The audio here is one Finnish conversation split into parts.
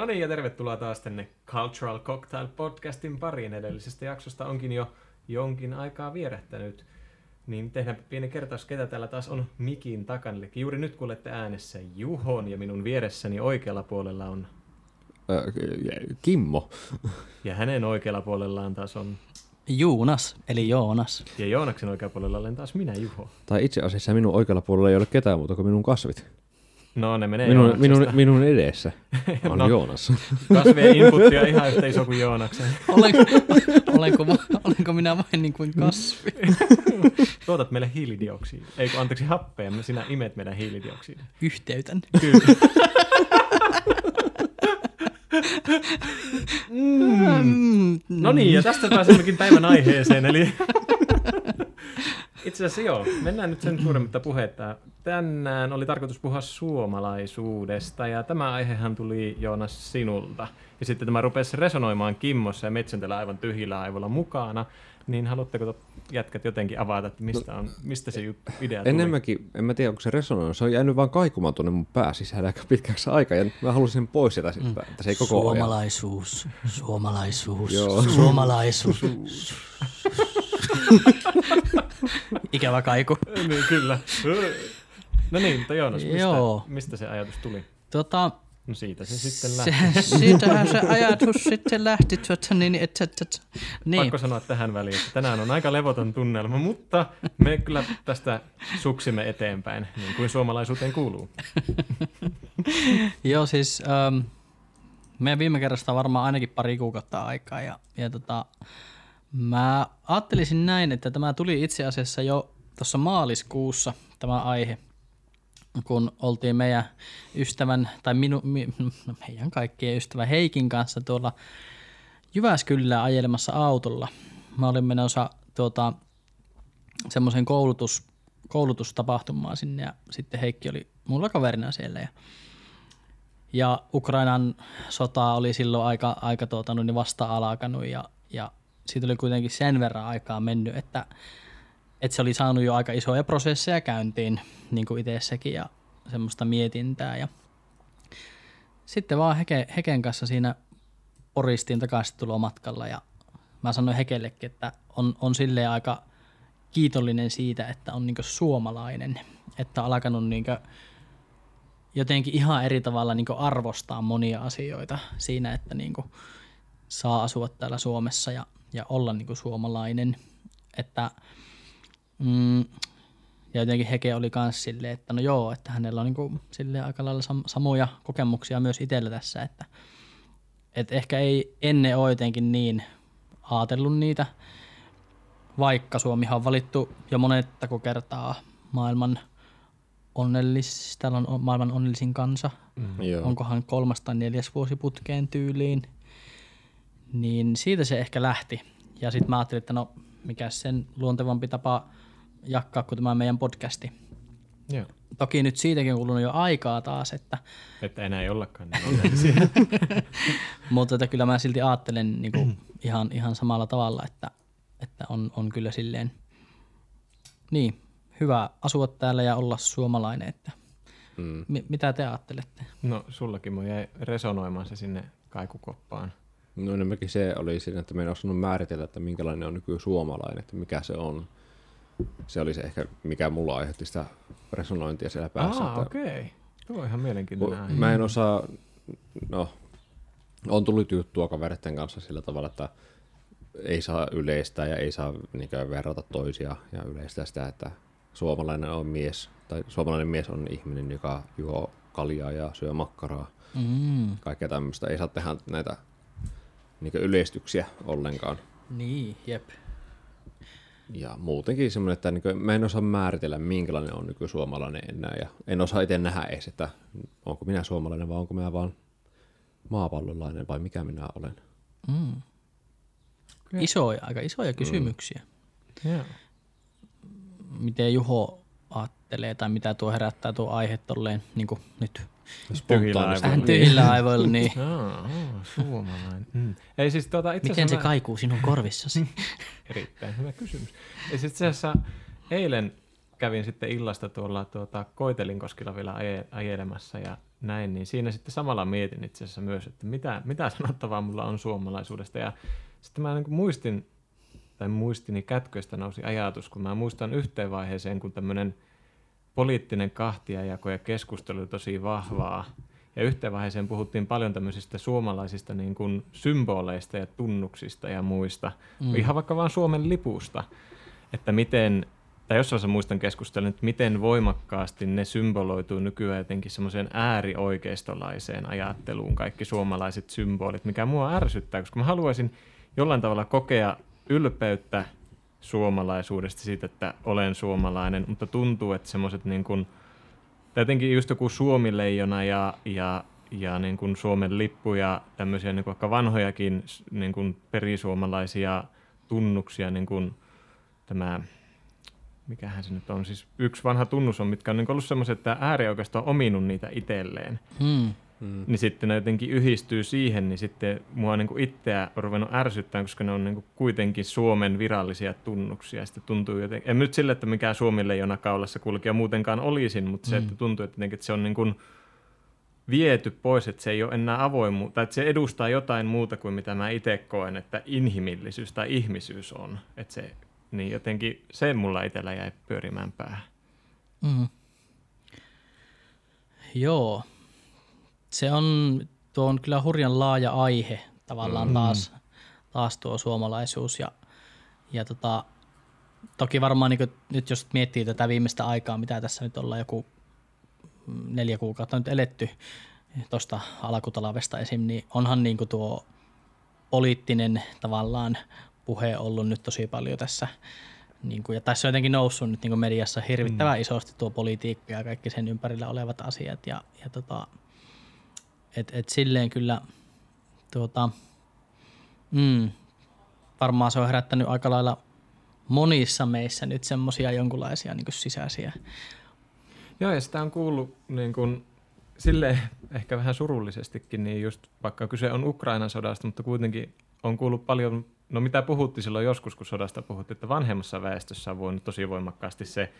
No niin, ja tervetuloa taas tänne Cultural Cocktail podcastin pariin. Edellisestä jaksosta onkin jo jonkin aikaa vierähtänyt. Niin tehdään pieni kertaus, ketä täällä taas on mikin takana. Eli juuri nyt kuulette äänessä Juhon ja minun vieressäni oikealla puolella on... Ö, Kimmo. Ja hänen oikealla puolellaan taas on... Juunas, eli Joonas. Ja Joonaksen oikealla puolella olen taas minä, Juho. Tai itse asiassa minun oikealla puolella ei ole ketään muuta kuin minun kasvit. No ne menee Minun, minun, minun edessä on No. Joonas. Kasvien inputtia ihan yhtä iso kuin Joonaksen. Olen, olenko, va- olenko minä vain niin kuin kasvi? Tuotat meille hiilidioksidia. Ei kun anteeksi happea, me sinä imet meidän hiilidioksidia. Yhteytän. Kyllä. Mm. No niin, ja tästä pääsemmekin päivän aiheeseen, eli itse asiassa joo, mennään nyt sen suuremmitta puhetta. Tänään oli tarkoitus puhua suomalaisuudesta, ja tämä aihehan tuli Joonas sinulta. Ja sitten tämä rupesi resonoimaan Kimmossa ja Metsäntellä aivan tyhjillä aivoilla mukana, niin haluatteko jätkät jotenkin avata, että mistä, on, mistä se juttu, idea tuli? Enemmänkin, en mä tiedä onko se resonoinut, se on jäänyt vaan kaikumaan tuonne mun pää sisällä aika pitkäksi aikaa ja mä halusin sen pois sieltä mm. että se ei koko ajan. Suomalaisuus, suomalaisuus, Joo. suomalaisuus. Ikävä kaiku. niin, kyllä. No niin, mutta Joonas, mistä, Joo. mistä se ajatus tuli? Tota, No siitä se sitten se, lähti. siitähän se ajatus sitten lähti, tuota, niin, että, että, että, niin. Pakko sanoa tähän väliin, että tänään on aika levoton tunnelma, mutta me kyllä tästä suksimme eteenpäin, niin kuin suomalaisuuteen kuuluu. Joo, siis ähm, meidän viime kerrasta varmaan ainakin pari kuukautta aikaa ja, ja tota, mä ajattelisin näin, että tämä tuli itse asiassa jo tuossa maaliskuussa tämä aihe, kun oltiin meidän ystävän, tai minu, mi, no meidän kaikkien ystävän Heikin kanssa tuolla Jyväskylään ajelemassa autolla. Mä olin menossa tuota, semmoisen koulutus, koulutustapahtumaan sinne ja sitten Heikki oli mulla kaverina siellä ja ja Ukrainan sota oli silloin aika, aika tuota, no niin vasta alkanut ja, ja siitä oli kuitenkin sen verran aikaa mennyt, että, että se oli saanut jo aika isoja prosesseja käyntiin niin kuin itsessäkin ja semmoista mietintää. Ja sitten vaan Heke, Heken kanssa siinä poristiin takaisin tulomatkalla ja mä sanoin Hekellekin, että on, on silleen aika kiitollinen siitä, että on niin suomalainen, että on alkanut niin jotenkin ihan eri tavalla niin arvostaa monia asioita siinä, että niin saa asua täällä Suomessa ja, ja olla niin suomalainen. Että, mm, ja jotenkin Heke oli myös silleen, että no joo, että hänellä on niin silleen aika lailla sam- samoja kokemuksia myös itsellä tässä, että et ehkä ei ennen ole jotenkin niin ajatellut niitä, vaikka Suomihan on valittu jo monettako kertaa maailman onnellis, täällä on maailman onnellisin kansa. Mm. Joo. Onkohan kolmas tai neljäs vuosi putkeen tyyliin. Niin siitä se ehkä lähti. Ja sitten mä ajattelin, että no mikä sen luontevampi tapa jakkaa kuin tämä meidän podcasti. Joo. Toki nyt siitäkin on kulunut jo aikaa taas, että, Että enää ei ollakaan niin mutta että kyllä mä silti ajattelen niin kuin ihan, ihan samalla tavalla, että, että on, on kyllä silleen niin, hyvä asua täällä ja olla suomalainen. Että Mm. mi- mitä te ajattelette? No sullakin mun jäi resonoimaan se sinne kaikukoppaan. No enemmänkin se oli siinä, että me en osannut määritellä, että minkälainen on nyky suomalainen, että mikä se on. Se oli se ehkä, mikä mulla aiheutti sitä resonointia siellä päässä. Ah, että okei. Okay. Tuo on ihan mielenkiintoinen. Mä en osaa, no, on tullut juttua kavereiden kanssa sillä tavalla, että ei saa yleistää ja ei saa niin verrata toisia ja yleistää sitä, että suomalainen on mies, tai suomalainen mies on ihminen, joka juo kaljaa ja syö makkaraa. Mm, Kaikkea tämmöistä. Ei saa tehdä näitä niin yleistyksiä ollenkaan. niin, jep. Ja muutenkin semmoinen, että niin mä en osaa määritellä, minkälainen on nyky suomalainen enää. Ja en osaa itse nähdä edes, että onko minä suomalainen vai onko minä vaan maapallolainen vai mikä minä olen. Mm. Isoja, aika isoja kysymyksiä. Joo. Miten Juho ajattelee tai mitä tuo herättää tuo aihe tolleen niin kuin nyt Tyhjillä Spontaanisti. aivoilla. vähän tyhjillä aivoilla, niin Aa, aa, suomalainen. Mm. Ei siis tuota, itse miten se mä- kaikuu sinun korvissasi? Erittäin hyvä kysymys. Ja sit itse asiassa eilen kävin sitten illasta tuolla tuota, Koitelinkoskilla vielä aje- ajelemassa ja näin, niin siinä sitten samalla mietin itse asiassa myös, että mitä, mitä sanottavaa mulla on suomalaisuudesta. Ja sitten mä niin kuin muistin, tai muistini kätköistä nousi ajatus, kun mä muistan yhteen vaiheeseen, kun tämmöinen poliittinen kahtiajako ja keskustelu tosi vahvaa. Ja yhteen vaiheeseen puhuttiin paljon tämmöisistä suomalaisista niin kuin symboleista ja tunnuksista ja muista. Mm. Ihan vaikka vaan Suomen lipusta. Että miten, tai jossain vaiheessa muistan keskustelun, että miten voimakkaasti ne symboloituu nykyään jotenkin semmoiseen äärioikeistolaiseen ajatteluun, kaikki suomalaiset symbolit, mikä mua ärsyttää, koska mä haluaisin jollain tavalla kokea ylpeyttä suomalaisuudesta siitä, että olen suomalainen, mutta tuntuu, että semmoiset niin kuin, jotenkin just joku suomileijona ja, ja, ja niin kuin Suomen lippu ja tämmöisiä niin kuin vaikka vanhojakin niin kuin perisuomalaisia tunnuksia, niin kuin tämä, mikähän se nyt on, siis yksi vanha tunnus on, mitkä on niin ollut semmoiset, että äärioikeisto on ominut niitä itselleen. Hmm. Mm. Niin sitten ne jotenkin yhdistyy siihen, niin sitten mua niin kuin itseä on ruvennut ärsyttämään, koska ne on niin kuin kuitenkin Suomen virallisia tunnuksia. Sitten tuntuu jotenkin, en nyt sille, että mikään Suomille jona kaulassa kulkija muutenkaan olisin, mutta se, että tuntuu, että, jotenkin, että se on niin kuin viety pois, että se ei ole enää avoimu, tai että se edustaa jotain muuta kuin mitä mä itse koen, että inhimillisyys tai ihmisyys on. Että se, niin jotenkin se mulla itsellä jäi pyörimään päähän. Mm. Joo, se on, tuo on kyllä hurjan laaja aihe tavallaan mm. taas, taas tuo suomalaisuus ja, ja tota, toki varmaan niin nyt jos miettii tätä viimeistä aikaa, mitä tässä nyt ollaan joku neljä kuukautta nyt eletty tuosta alkutalavesta esim, niin onhan niin tuo poliittinen tavallaan puhe ollut nyt tosi paljon tässä. Niin kuin, ja tässä on jotenkin noussut nyt niin kuin mediassa hirvittävän mm. isosti tuo politiikka ja kaikki sen ympärillä olevat asiat. Ja, ja tota, et, et silleen kyllä tuota, mm, varmaan se on herättänyt aika lailla monissa meissä nyt semmoisia jonkunlaisia niin sisäisiä. Joo, ja sitä on kuullut niin kuin, silleen ehkä vähän surullisestikin, niin just vaikka kyse on Ukrainan sodasta, mutta kuitenkin on kuullut paljon, no mitä puhuttiin silloin joskus, kun sodasta puhuttiin, että vanhemmassa väestössä on voinut tosi voimakkaasti se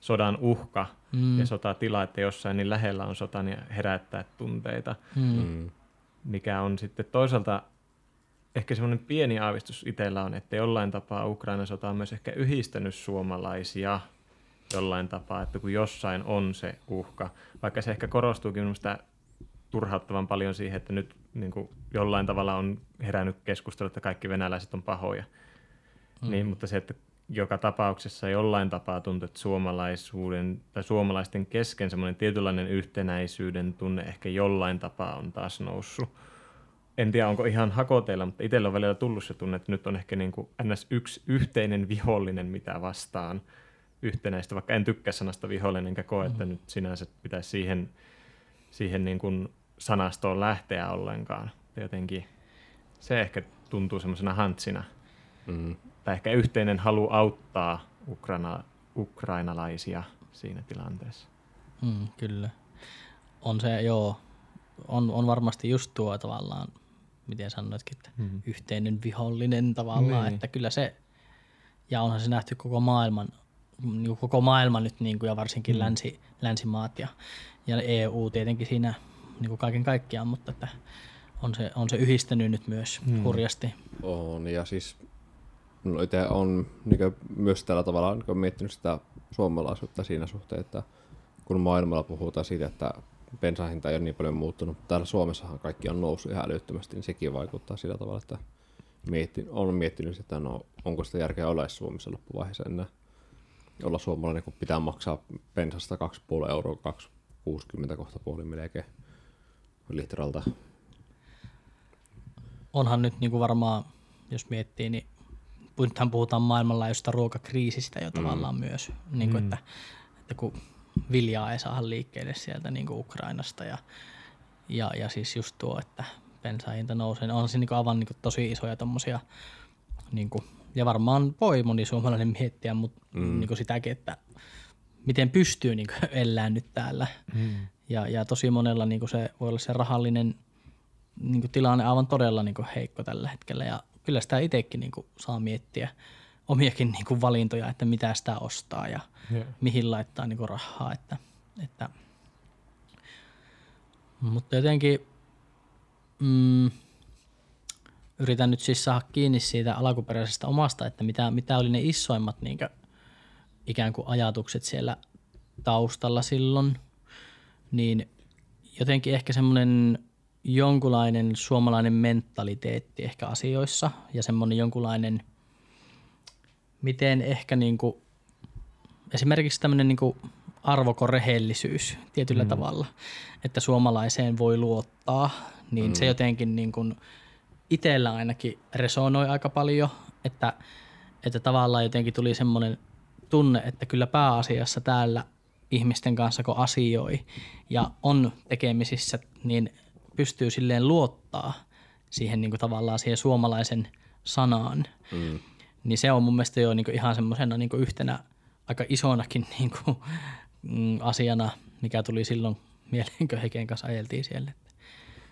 sodan uhka mm. ja sotatila, että jossain niin lähellä on sota, niin herättää tunteita. Mm. mm. Mikä on sitten toisaalta ehkä semmoinen pieni aavistus itsellä on, että jollain tapaa Ukrainan sota on myös ehkä yhdistänyt suomalaisia jollain tapaa, että kun jossain on se uhka, vaikka se ehkä korostuukin minusta turhauttavan paljon siihen, että nyt niin kuin jollain tavalla on herännyt keskustelu, että kaikki venäläiset on pahoja. Mm. Niin, mutta se, että joka tapauksessa jollain tapaa tuntuu, että suomalaisuuden tai suomalaisten kesken semmoinen tietynlainen yhtenäisyyden tunne ehkä jollain tapaa on taas noussut. En tiedä, onko ihan hakoteilla, mutta itsellä on välillä tullut se tunne, että nyt on ehkä niin kuin ns. yksi yhteinen vihollinen, mitä vastaan yhtenäistä, vaikka en tykkää sanasta vihollinen, enkä koe, että mm. nyt sinänsä pitäisi siihen, siihen niin kuin sanastoon lähteä ollenkaan. Jotenkin se ehkä tuntuu semmoisena hantsina. Mm tai ehkä yhteinen halu auttaa Ukraina, ukrainalaisia siinä tilanteessa. Mm, kyllä. On se, joo, on, on varmasti just tuo tavallaan, miten sanoitkin, että mm. yhteinen vihollinen tavallaan, niin. että kyllä se, ja onhan se nähty koko maailman, niin koko maailman nyt niin kuin, ja varsinkin mm. länsi, länsimaat ja, ja EU tietenkin siinä niin kuin kaiken kaikkiaan, mutta että on se, on se yhdistänyt nyt myös mm. hurjasti. On, ja siis no itse on niin myös tällä tavalla niin miettinyt sitä suomalaisuutta siinä suhteen, että kun maailmalla puhutaan siitä, että bensahinta ei ole niin paljon muuttunut, täällä Suomessahan kaikki on noussut ihan älyttömästi, niin sekin vaikuttaa sillä tavalla, että mietti, on miettinyt että no, onko sitä järkeä olla Suomessa loppuvaiheessa enää olla suomalainen, kun pitää maksaa bensasta 2,5 euroa, 2,60 kohta puoli melkein litralta. Onhan nyt niin kuin varmaan, jos miettii, niin nythän puhutaan maailmanlaajuisesta ruokakriisistä jo tavallaan mm. myös, niin kuin, mm. että, että kun viljaa ei saa liikkeelle sieltä niin kuin Ukrainasta ja, ja, ja siis just tuo, että bensahinta nousee, niin on siinä niin aivan niin kuin tosi isoja tommosia, niin kuin, ja varmaan voi moni suomalainen miettiä, mutta mm. niin kuin sitäkin, että miten pystyy niin kuin elää nyt täällä. Mm. Ja, ja tosi monella niin kuin se voi olla se rahallinen niin kuin tilanne aivan todella niin kuin heikko tällä hetkellä ja kyllä sitä itsekin niin kuin saa miettiä omiakin niin kuin valintoja, että mitä sitä ostaa ja yeah. mihin laittaa niin kuin rahaa. Että, että Mutta jotenkin mm, yritän nyt siis saada kiinni siitä alkuperäisestä omasta, että mitä, mitä oli ne isoimmat niin ikään kuin ajatukset siellä taustalla silloin, niin jotenkin ehkä semmoinen jonkunlainen suomalainen mentaliteetti ehkä asioissa ja semmoinen jonkunlainen, miten ehkä niin kuin, esimerkiksi tämmöinen niin kuin arvokorehellisyys tietyllä mm. tavalla, että suomalaiseen voi luottaa, niin mm. se jotenkin niin kuin itsellä ainakin resonoi aika paljon, että, että tavallaan jotenkin tuli semmoinen tunne, että kyllä pääasiassa täällä ihmisten kanssa, kun asioi ja on tekemisissä, niin pystyy silleen luottaa siihen niin kuin tavallaan siihen suomalaisen sanaan. Mm. Niin se on mun mielestä jo niin kuin ihan semmoisena niin kuin yhtenä aika isonakin niin kuin, mm, asiana, mikä tuli silloin mieleen, kun Heken kanssa ajeltiin siellä.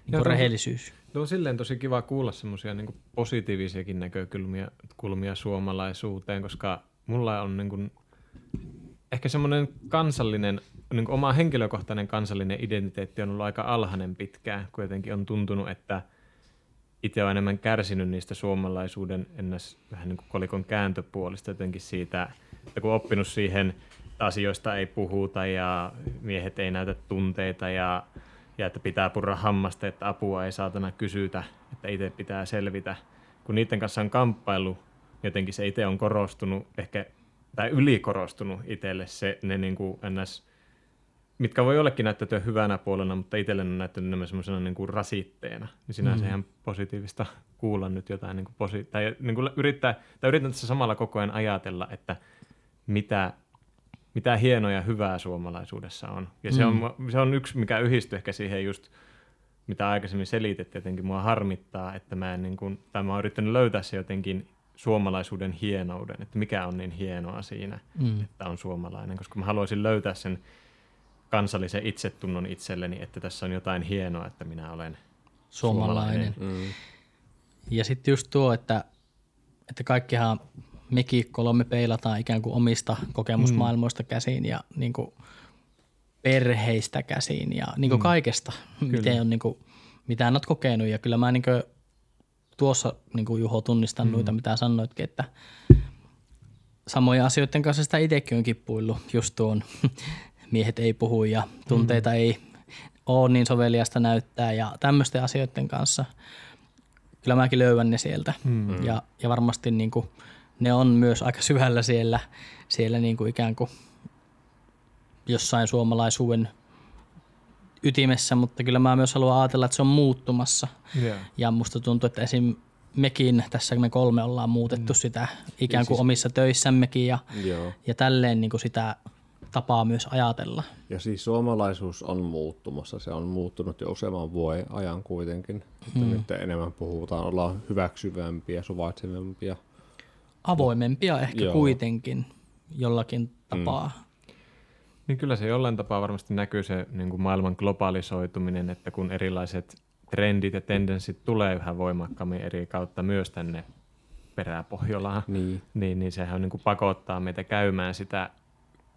Niin kuin rehellisyys. Tuo on silleen tosi kiva kuulla semmoisia niin positiivisiakin näkökulmia kulmia suomalaisuuteen, koska mulla on niin kuin, ehkä semmoinen kansallinen, niin oma henkilökohtainen kansallinen identiteetti on ollut aika alhainen pitkään, jotenkin on tuntunut, että itse on enemmän kärsinyt niistä suomalaisuuden ennäs vähän niin kuin kolikon kääntöpuolista jotenkin siitä, että kun oppinut siihen, että asioista ei puhuta ja miehet ei näytä tunteita ja, ja että pitää purra hammasta, että apua ei saatana kysytä, että itse pitää selvitä. Kun niiden kanssa on kamppailu, jotenkin se itse on korostunut ehkä tai ylikorostunut itselle se, ne niin kuin ns, mitkä voi jollekin näyttäytyä hyvänä puolena, mutta itselle on näyttänyt enemmän semmoisena niin kuin rasitteena. Niin sinänsä mm. ihan positiivista kuulla nyt jotain niin kuin posi- tai niin kuin yrittää, tai yritän tässä samalla koko ajan ajatella, että mitä, mitä hienoa ja hyvää suomalaisuudessa on. Ja se, mm. on, se on yksi, mikä yhdistyy ehkä siihen just, mitä aikaisemmin selitettiin, jotenkin mua harmittaa, että mä en niin kuin, tai mä oon yrittänyt löytää se jotenkin suomalaisuuden hienouden, että mikä on niin hienoa siinä, mm. että on suomalainen, koska mä haluaisin löytää sen kansallisen itsetunnon itselleni, että tässä on jotain hienoa, että minä olen suomalainen. suomalainen. Mm. Ja sitten just tuo, että, että kaikkihan mekin kolme peilataan ikään kuin omista kokemusmaailmoista mm. käsiin ja niin kuin perheistä käsiin ja niin kuin mm. kaikesta, miten on, niin kuin, mitä olet kokenut. Ja kyllä mä niin kuin tuossa niin kuin Juho tunnistan mm. noita, mitä sanoitkin, että samoja asioiden kanssa sitä itsekin on kippuillut, just tuon miehet ei puhu ja tunteita mm. ei ole niin soveliasta näyttää ja tämmöisten asioiden kanssa. Kyllä mäkin löydän ne sieltä mm. ja, ja varmasti niin kuin, ne on myös aika syvällä siellä, siellä niin kuin ikään kuin jossain suomalaisuuden ytimessä, mutta kyllä mä myös haluan ajatella, että se on muuttumassa. Yeah. Ja musta tuntuu, että esim. mekin, tässä me kolme ollaan muutettu mm. sitä ikään kuin siis... omissa töissämmekin ja, Joo. ja tälleen niin kuin sitä tapaa myös ajatella. Ja siis suomalaisuus on muuttumassa. Se on muuttunut jo useamman vuoden ajan kuitenkin. Mm. Nyt enemmän puhutaan, ollaan hyväksyvämpiä, suvaitsevampia. Avoimempia ehkä Joo. kuitenkin jollakin tapaa. Mm. Niin kyllä se jollain tapaa varmasti näkyy se niin kuin maailman globalisoituminen, että kun erilaiset trendit ja tendenssit tulee yhä voimakkaammin eri kautta myös tänne peräpohjolaan, niin, niin, niin sehän niin kuin pakottaa meitä käymään sitä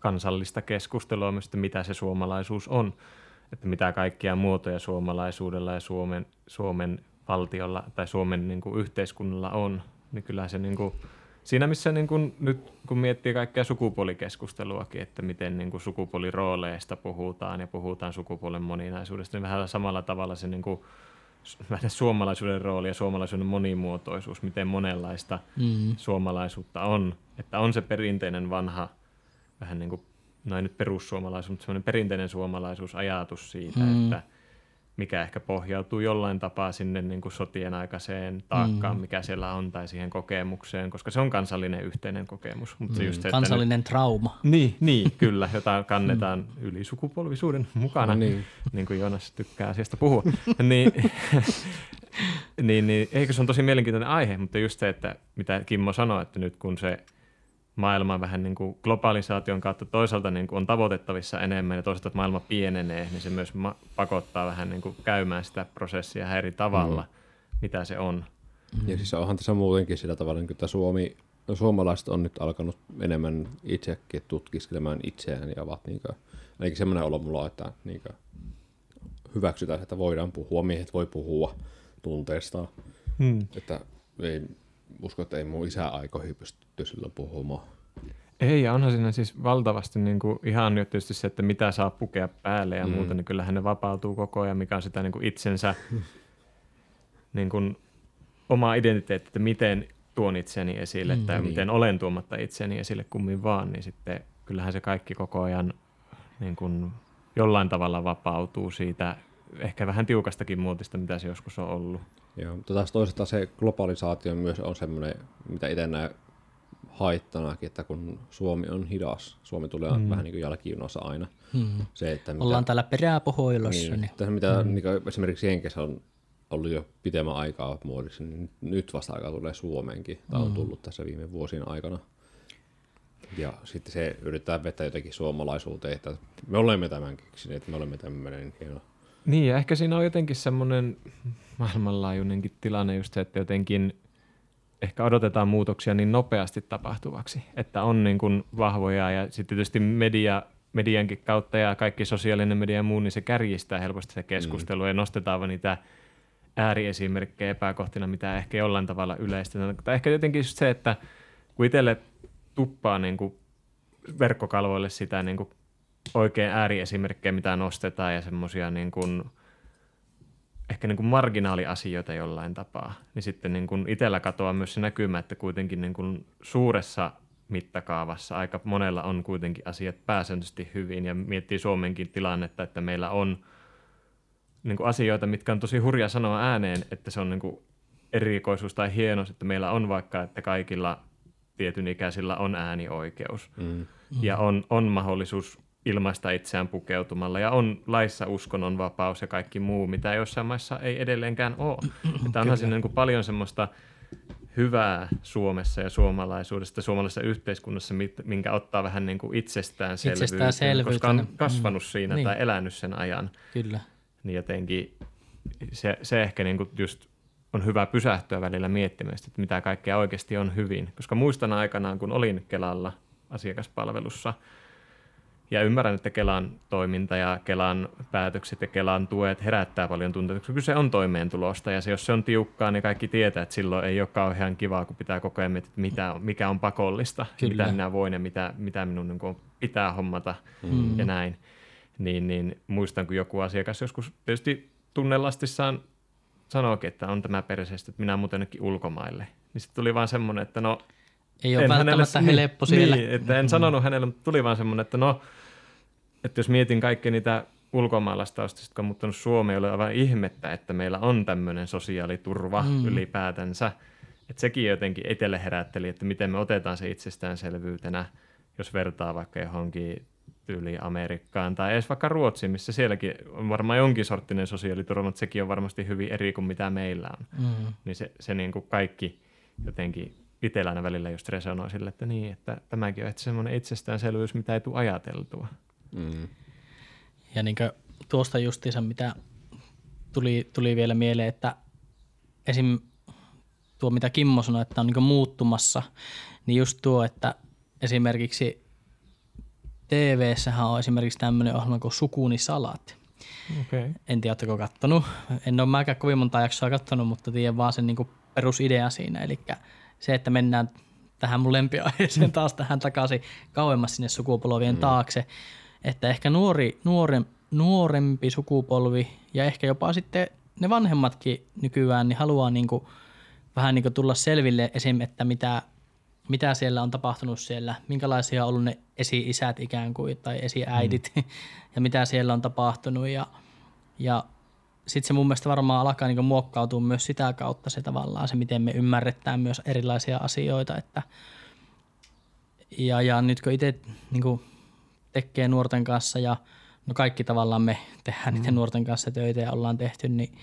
kansallista keskustelua myös, että mitä se suomalaisuus on, että mitä kaikkia muotoja suomalaisuudella ja Suomen, Suomen valtiolla tai Suomen niin kuin yhteiskunnalla on, niin kyllä se niin kuin, siinä missä niin kun, nyt kun miettii kaikkea sukupuolikeskusteluakin, että miten niin kuin sukupuolirooleista puhutaan ja puhutaan sukupuolen moninaisuudesta, niin vähän samalla tavalla se niin kuin, suomalaisuuden rooli ja suomalaisuuden monimuotoisuus, miten monenlaista mm. suomalaisuutta on. Että on se perinteinen vanha, vähän niin kuin, no nyt perussuomalaisuus, mutta semmoinen perinteinen suomalaisuusajatus siitä, mm. että – mikä ehkä pohjautuu jollain tapaa sinne niin kuin sotien aikaiseen taakkaan, mm. mikä siellä on, tai siihen kokemukseen, koska se on kansallinen yhteinen kokemus. Mutta mm. just se, kansallinen nyt, trauma. Niin, niin, kyllä, jota kannetaan mm. ylisukupolvisuuden mukana, no niin. niin kuin Joonas tykkää asiasta puhua. niin, niin, niin, eikö se on tosi mielenkiintoinen aihe, mutta just se, että mitä Kimmo sanoi, että nyt kun se maailma vähän niin kuin globalisaation kautta toisaalta niin kuin on tavoitettavissa enemmän ja toisaalta että maailma pienenee, niin se myös ma- pakottaa vähän niin kuin käymään sitä prosessia eri tavalla, mm. mitä se on. Mm. Ja siis onhan tässä muutenkin sillä tavalla, että Suomi, suomalaiset on nyt alkanut enemmän itsekin tutkiskelemaan itseään ja ovat niin kuin, ainakin semmoinen olo mulla että niin kuin, hyväksytään, että voidaan puhua, miehet voi puhua tunteistaan. Hmm. Että ei, usko, että ei mun isä aikoihin pystytty silloin puhumaan. Ei, ja onhan siinä siis valtavasti niin kuin ihan nyt tietysti se, että mitä saa pukea päälle ja mm. muuta, niin kyllähän ne vapautuu koko ajan, mikä on sitä niin kuin itsensä niin kuin oma identiteetti, että miten tuon itseni esille mm, tai niin. miten olen tuomatta itseni esille kummin vaan, niin sitten kyllähän se kaikki koko ajan niin kuin jollain tavalla vapautuu siitä ehkä vähän tiukastakin muotista, mitä se joskus on ollut. Joo, mutta taas toisaalta se globalisaatio myös on semmoinen, mitä itse näen haittanakin, että kun Suomi on hidas, Suomi tulee mm. vähän niin kuin jälkijunassa aina. Mm. Se, että mitä, Ollaan täällä peräpohoilossa. Niin, niin. Tässä, mitä mm. niin esimerkiksi Jenkessä on ollut jo pitemmän aikaa muodissa, niin nyt vasta aikaa tulee Suomeenkin, tai on mm. tullut tässä viime vuosien aikana. Ja sitten se yrittää vetää jotenkin suomalaisuuteen, että me olemme tämän keksineet, me olemme tämmöinen hieno. Niin, ja ehkä siinä on jotenkin semmoinen maailmanlaajuinenkin tilanne just se, että jotenkin ehkä odotetaan muutoksia niin nopeasti tapahtuvaksi, että on niin kuin vahvoja ja sitten tietysti media, mediankin kautta ja kaikki sosiaalinen media ja muu, niin se kärjistää helposti se keskustelua mm. ja nostetaan vaan niitä ääriesimerkkejä epäkohtina, mitä ehkä jollain tavalla yleistetään. Tai ehkä jotenkin just se, että kun itselle tuppaa niin kuin verkkokalvoille sitä niin kuin oikein ääriesimerkkejä, mitä nostetaan ja semmoisia niin kuin, ehkä niin kuin marginaaliasioita jollain tapaa, niin sitten niin kuin itsellä katoaa myös se näkymä, että kuitenkin niin kuin suuressa mittakaavassa aika monella on kuitenkin asiat pääsääntöisesti hyvin. Ja miettii Suomenkin tilannetta, että meillä on niin kuin asioita, mitkä on tosi hurja sanoa ääneen, että se on niin kuin erikoisuus tai hienos, että meillä on vaikka, että kaikilla tietyn ikäisillä on äänioikeus. Mm. ja on, on mahdollisuus ilmaista itseään pukeutumalla ja on laissa uskonnon vapaus ja kaikki muu, mitä jossain maissa ei edelleenkään ole. Että onhan siinä niin kuin paljon semmoista hyvää Suomessa ja suomalaisuudesta, suomalaisessa yhteiskunnassa, minkä ottaa vähän niin kuin itsestäänselvyyteen, koska on kasvanut mm. siinä niin. tai elänyt sen ajan. Kyllä. Niin jotenkin se, se ehkä niin kuin just on hyvä pysähtyä välillä miettimään, että mitä kaikkea oikeasti on hyvin. Koska muistan aikanaan, kun olin Kelalla asiakaspalvelussa, ja ymmärrän, että Kelan toiminta ja Kelan päätökset ja Kelan tuet herättää paljon tunteita, koska kyse on toimeentulosta. Ja se, jos se on tiukkaa, niin kaikki tietää, että silloin ei ole kauhean kivaa, kun pitää koko ajan miettiä, mitä, mikä on pakollista, Kyllä. mitä minä voin ja mitä, mitä minun niin kuin, pitää hommata mm. ja näin. Niin, niin muistan, kun joku asiakas joskus tietysti tunnelastissaan sanoikin, että on tämä perseestä, että minä muuten ulkomaille. Niin sitten tuli vaan semmoinen, että no... Ei ole välttämättä hänelle, helppo siellä. Niin, että en mm. sanonut hänelle, mutta tuli vaan semmoinen, että no, että jos mietin kaikkia niitä ulkomaalaistaustaisista, jotka on muuttanut Suomeen, oli aivan ihmettä, että meillä on tämmöinen sosiaaliturva mm. ylipäätänsä. Että sekin jotenkin itselle herätteli, että miten me otetaan se itsestäänselvyytenä, jos vertaa vaikka johonkin tyyli Amerikkaan tai edes vaikka Ruotsiin, missä sielläkin on varmaan jonkin sorttinen sosiaaliturva, mutta sekin on varmasti hyvin eri kuin mitä meillä on. Mm. Niin se, se niin kuin kaikki jotenkin itsellä välillä just resonoi sille, että niin, että tämäkin on semmoinen itsestäänselvyys, mitä ei tule ajateltua. Mm. Ja niin tuosta justiinsa, mitä tuli, tuli vielä mieleen, että esim. tuo, mitä Kimmo sanoi, että on niin muuttumassa, niin just tuo, että esimerkiksi tv on esimerkiksi tämmöinen ohjelma kuin Sukuni salat. Okay. En tiedä, oletteko kattonut. En ole mäkään kovin monta jaksoa kattonut, mutta tiedän vaan sen niin perusidea siinä. Eli se, että mennään tähän mun lempiaiheeseen taas tähän takaisin kauemmas sinne sukupolvien mm. taakse. Että ehkä nuori, nuore, nuorempi sukupolvi ja ehkä jopa sitten ne vanhemmatkin nykyään niin haluaa niin kuin, vähän niin kuin tulla selville esim. että mitä mitä siellä on tapahtunut siellä, minkälaisia on ollut ne esi-isät ikään kuin tai esi-äidit mm. ja mitä siellä on tapahtunut ja, ja sitten se mun mielestä varmaan alkaa niin muokkautua myös sitä kautta se tavallaan se, miten me ymmärretään myös erilaisia asioita, että ja, ja nyt kun itse niin tekee nuorten kanssa ja no kaikki tavallaan me tehdään mm. niiden nuorten kanssa töitä ja ollaan tehty, niin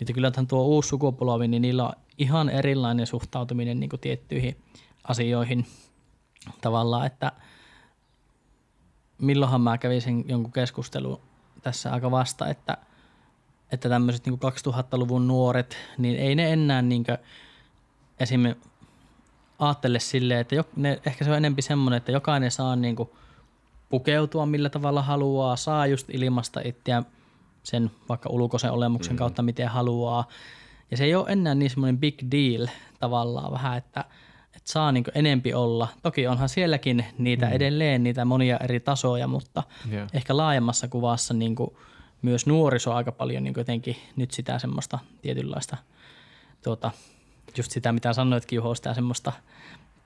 niitä kyllä tuo uusi sukupolvi, niin niillä on ihan erilainen suhtautuminen niin kuin tiettyihin asioihin tavallaan, että milloinhan mä kävisin jonkun keskustelun tässä aika vasta, että, että tämmöiset niin 2000-luvun nuoret, niin ei ne enää niin esim. ajattele silleen, että ne, ehkä se on enempi semmoinen, että jokainen saa niin pukeutua millä tavalla haluaa, saa just ilmasta itseään sen vaikka ulkoisen olemuksen mm. kautta, miten haluaa. Ja se ei ole enää niin semmoinen big deal tavallaan vähän, että, että saa niin enempi olla. Toki onhan sielläkin niitä mm. edelleen, niitä monia eri tasoja, mutta yeah. ehkä laajemmassa kuvassa niin kuin myös nuoriso aika paljon niin jotenkin nyt sitä semmoista tietynlaista, tuota, just sitä mitä sanoitkin Juho, sitä semmoista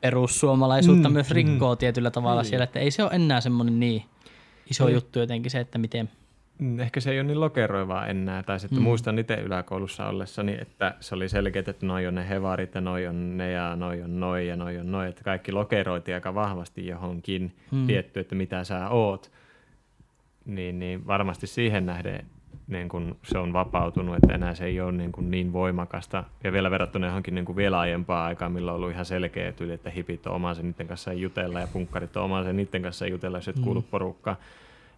perussuomalaisuutta mm, myös rikkoo mm, tietyllä tavalla mm. siellä, että ei se ole enää semmoinen niin iso mm. juttu jotenkin se, että miten – Mm, ehkä se ei ole niin lokeroivaa enää. Tai sitten mm. muistan itse yläkoulussa ollessani, että se oli selkeä, että noi on ne hevarit ja noi on ne ja noi on noi ja noi on noi. Että kaikki lokeroitiin aika vahvasti johonkin mm. tietty, että mitä sä oot. Niin, niin varmasti siihen nähden niin kun se on vapautunut, että enää se ei ole niin, kuin niin voimakasta. Ja vielä verrattuna johonkin niin kuin vielä aiempaa aikaa, millä on ollut ihan selkeä tyyli, että hipit on omansa niiden kanssa jutella ja punkkarit on omansa niiden kanssa jutella, jos et mm. kuulu porukkaan.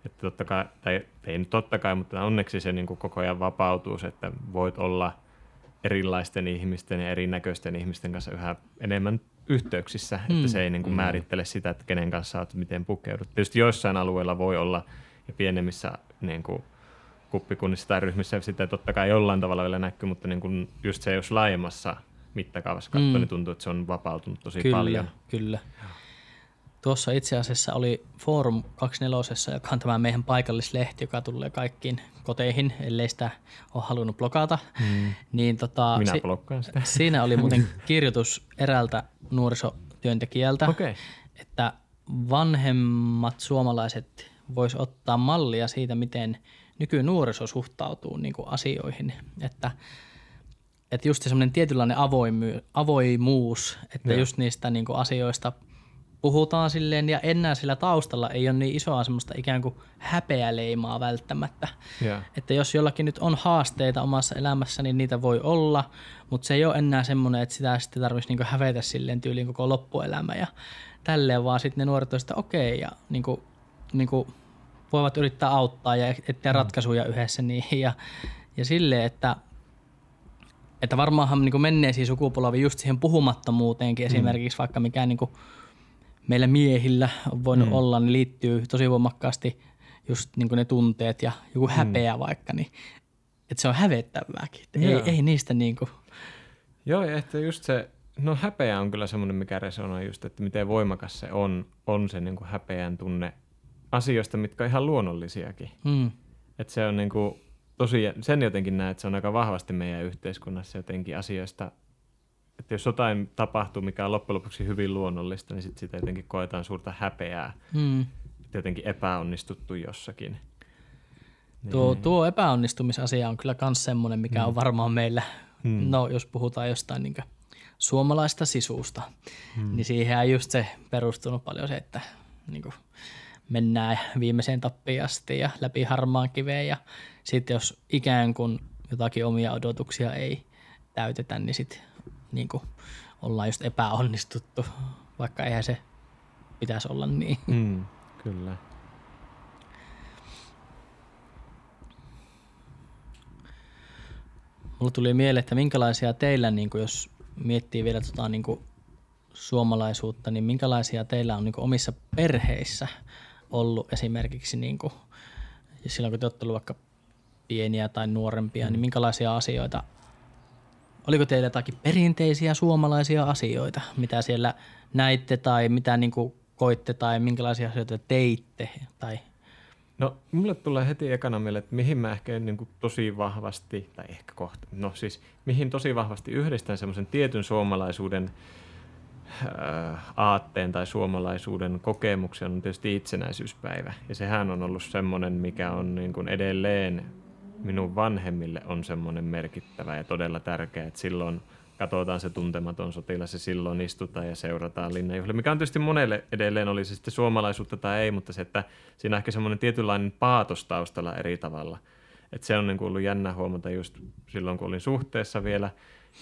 Että totta kai, tai ei nyt totta kai, mutta onneksi se niin kuin koko ajan vapautuu, että voit olla erilaisten ihmisten ja erinäköisten ihmisten kanssa yhä enemmän yhteyksissä, mm. että se ei niin kuin mm. määrittele sitä, että kenen kanssa olet miten pukeudut. Tietysti joissain alueilla voi olla ja pienemmissä niin kuin kuppikunnissa tai ryhmissä sitä totta kai jollain tavalla vielä näkyy, mutta niin kuin just se, jos laajemmassa mittakaavassa katsoo, mm. niin tuntuu, että se on vapautunut tosi kyllä, paljon. Kyllä. Tuossa itse asiassa oli Forum 24, joka on tämä meidän paikallislehti, joka tulee kaikkiin koteihin, ellei sitä ole halunnut blokata. Hmm. Niin tota, Minä si- blokkaan sitä. Siinä oli muuten kirjoitus eräältä nuorisotyöntekijältä, okay. että vanhemmat suomalaiset vois ottaa mallia siitä, miten nykynuoriso suhtautuu niin kuin asioihin. Että, että just semmoinen tietynlainen avoimu- avoimuus, että ja. just niistä niin kuin asioista – puhutaan silleen ja enää sillä taustalla ei ole niin isoa semmoista ikään kuin häpeäleimaa välttämättä. Yeah. Että jos jollakin nyt on haasteita omassa elämässä, niin niitä voi olla, mutta se ei ole enää semmoinen, että sitä sitten tarvitsisi niin hävetä silleen tyyliin koko loppuelämä ja tälleen, vaan sitten ne nuoret on sitä okei okay, ja niin kuin, niin kuin voivat yrittää auttaa ja etsiä mm. ratkaisuja yhdessä niihin ja, ja silleen, että että varmaanhan niin menneisiin sukupolvi just siihen puhumattomuuteenkin mm. esimerkiksi, vaikka mikään niin kuin meillä miehillä on voinut mm. olla, niin liittyy tosi voimakkaasti just niin ne tunteet ja joku mm. häpeä mm. vaikka, niin että se on hävettävääkin. Ei, ei niistä niin kuin... Joo, ja että just se, no häpeä on kyllä semmoinen, mikä resonoi just, että miten voimakas se on, on se niin kuin häpeän tunne asioista, mitkä on ihan luonnollisiakin. Mm. Että se on niin kuin, tosi, sen jotenkin näet, että se on aika vahvasti meidän yhteiskunnassa jotenkin asioista että jos jotain tapahtuu, mikä on loppujen lopuksi hyvin luonnollista, niin sit sitä jotenkin koetaan suurta häpeää, mm. että jotenkin epäonnistuttu jossakin. Niin. Tuo, tuo epäonnistumisasia on kyllä myös semmoinen, mikä mm. on varmaan meillä, mm. no jos puhutaan jostain niin suomalaista sisusta, mm. niin siihen on just se perustunut paljon se, että niin kuin mennään viimeiseen tappiin asti ja läpi harmaan kiveen ja sitten jos ikään kuin jotakin omia odotuksia ei täytetä, niin sitten niin ollaan just epäonnistuttu, vaikka eihän se pitäisi olla niin. Mm, kyllä. Mulla tuli mieleen, että minkälaisia teillä, niin kuin jos miettii vielä tota, niin kuin suomalaisuutta, niin minkälaisia teillä on niin kuin omissa perheissä ollut esimerkiksi niin kuin, silloin, kun te olette vaikka pieniä tai nuorempia, niin mm. niin minkälaisia asioita Oliko teillä jotakin perinteisiä suomalaisia asioita, mitä siellä näitte tai mitä niin kuin koitte tai minkälaisia asioita teitte? Tai... No mulle tulee heti ekana mieleen, että mihin mä ehkä niin kuin tosi vahvasti, tai ehkä kohta, no siis mihin tosi vahvasti yhdistän semmoisen tietyn suomalaisuuden aatteen tai suomalaisuuden kokemuksen on tietysti itsenäisyyspäivä. Ja sehän on ollut semmoinen, mikä on niin kuin edelleen minun vanhemmille on semmoinen merkittävä ja todella tärkeä, että silloin katsotaan se tuntematon sotilas ja silloin istutaan ja seurataan linnanjuhlia, mikä on tietysti monelle edelleen, oli se sitten suomalaisuutta tai ei, mutta se, että siinä on ehkä semmoinen tietynlainen paatos taustalla eri tavalla. Että se on niin kuin ollut jännä huomata just silloin, kun olin suhteessa vielä,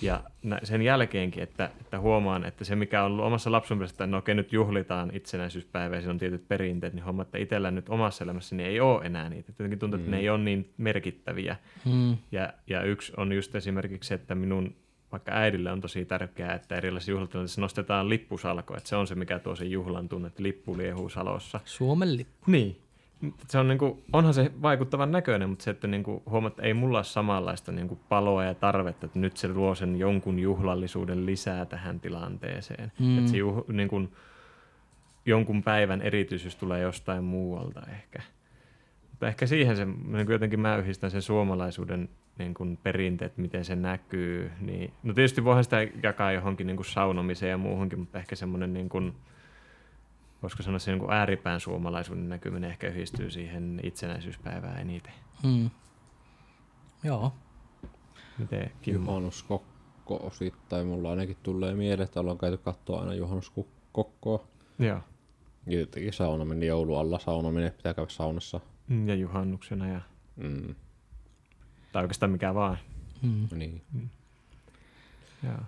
ja sen jälkeenkin, että, että huomaan, että se mikä on ollut omassa lapsuudessa, että no okei nyt juhlitaan itsenäisyyspäivää ja siinä on tietyt perinteet, niin huomaan, että itsellä nyt omassa elämässäni ei ole enää niitä. Jotenkin tuntuu, että mm. ne ei ole niin merkittäviä. Mm. Ja, ja yksi on just esimerkiksi se, että minun vaikka äidille on tosi tärkeää, että erilaisissa juhlatilanteissa nostetaan lippusalko, että se on se, mikä tuo sen juhlan tunne, että lippu liehuu salossa. Suomen lippu. Niin, se on niinku, onhan se vaikuttavan näköinen, mutta se, että niinku, huomaat, että ei mulla ole samanlaista niinku paloa ja tarvetta, että nyt se luo sen jonkun juhlallisuuden lisää tähän tilanteeseen. Mm. Että se juh, niinku, jonkun päivän erityisyys tulee jostain muualta ehkä. Mutta ehkä siihen se, niin jotenkin mä yhdistän sen suomalaisuuden niin kuin perinteet, miten se näkyy. Niin, no tietysti voihan sitä jakaa johonkin niin kuin saunomiseen ja muuhunkin, mutta ehkä semmoinen, niin kuin, voisiko sanoa se niin kuin ääripään suomalaisuuden näkyminen ehkä yhdistyy siihen itsenäisyyspäivään eniten. Mm. Joo. Miten? Juhannuskokko osittain. Mulla ainakin tulee mieleen, että ollaan käyty katsoa aina juhannuskokkoa. Joo. Ja jotenkin saunominen joulualla, saunominen, pitää käydä saunassa. Mm, Ja juhannuksena ja, Mm, tai oikeastaan mikä vaan. Mm. niin. Joo.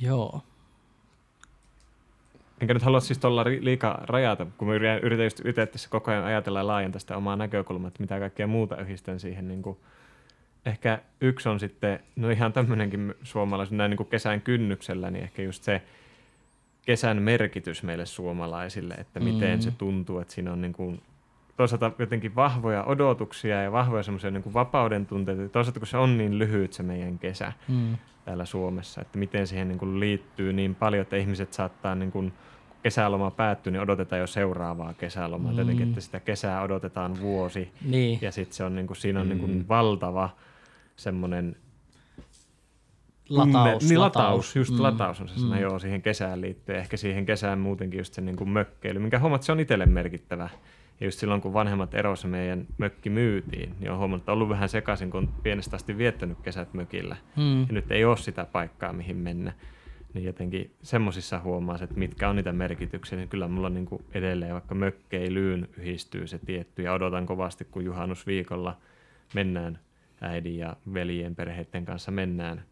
Joo. Enkä nyt halua siis tuolla liikaa rajata, kun mä yritän, just itse tässä koko ajan ajatella ja laajentaa sitä omaa näkökulmaa, että mitä kaikkea muuta yhdistän siihen. Niin kuin, ehkä yksi on sitten, no ihan tämmöinenkin suomalaisuus, näin niin kuin kesän kynnyksellä, niin ehkä just se kesän merkitys meille suomalaisille, että miten Mm. se tuntuu, että siinä on niin kuin, toisaalta jotenkin vahvoja odotuksia ja vahvoja semmoisia niin kuin vapauden tunteita, toisaalta kun se on niin lyhyt se meidän kesä, Mm. täällä Suomessa, että miten siihen niin kuin liittyy niin paljon, että ihmiset saattaa, niin kuin, kesäloma päättyy, niin odotetaan jo seuraavaa kesälomaa. Mm. Tietenkin, että sitä kesää odotetaan vuosi Niin. ja sitten se on, niin kuin, siinä on niin Mm. kuin valtava semmoinen Lataus. niin, lataus, just Mm. lataus on se sana, Mm. mm. joo, siihen kesään liittyen. Ehkä siihen kesään muutenkin just se niin kuin mökkeily, minkä huomaat, se on itselle merkittävä. Ja just silloin, kun vanhemmat erossa meidän mökki myytiin, niin on huomannut, että on ollut vähän sekaisin, kun on pienestä asti viettänyt kesät mökillä. Mm. Ja nyt ei ole sitä paikkaa, mihin mennä. Niin jotenkin semmoisissa huomaa, että mitkä on niitä merkityksiä, niin kyllä mulla niin kuin edelleen vaikka mökkeilyyn yhdistyy se tietty. Ja odotan kovasti, kun juhannusviikolla mennään äidin ja veljen perheiden kanssa mennään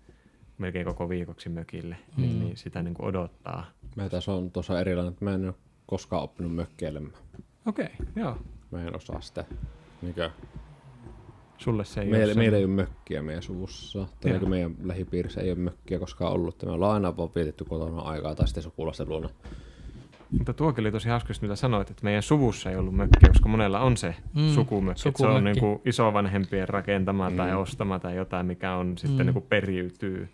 melkein koko viikoksi mökille, mm. niin, niin sitä niin kuin odottaa. Mä tässä on tuossa erilainen, että mä en ole koskaan oppinut mökkeilemään. Okei, okay, joo. Mä en osaa sitä. Mikä? Sulle se ei Meillä, ole meillä ei ole mökkiä meidän suvussa. Tai niin meidän lähipiirissä ei ole mökkiä koskaan ollut. että Me ollaan aina vaan vietetty kotona aikaa tai sitten sukulaisten luona. Mutta tuokin oli tosi hauska, mitä sanoit, että meidän suvussa ei ollut mökkiä, koska monella on se Mm, sukumökki. Että Se on sukumökki. niin kuin isovanhempien rakentama mm. tai ostama tai jotain, mikä on sitten Mm. niin kuin periytyy.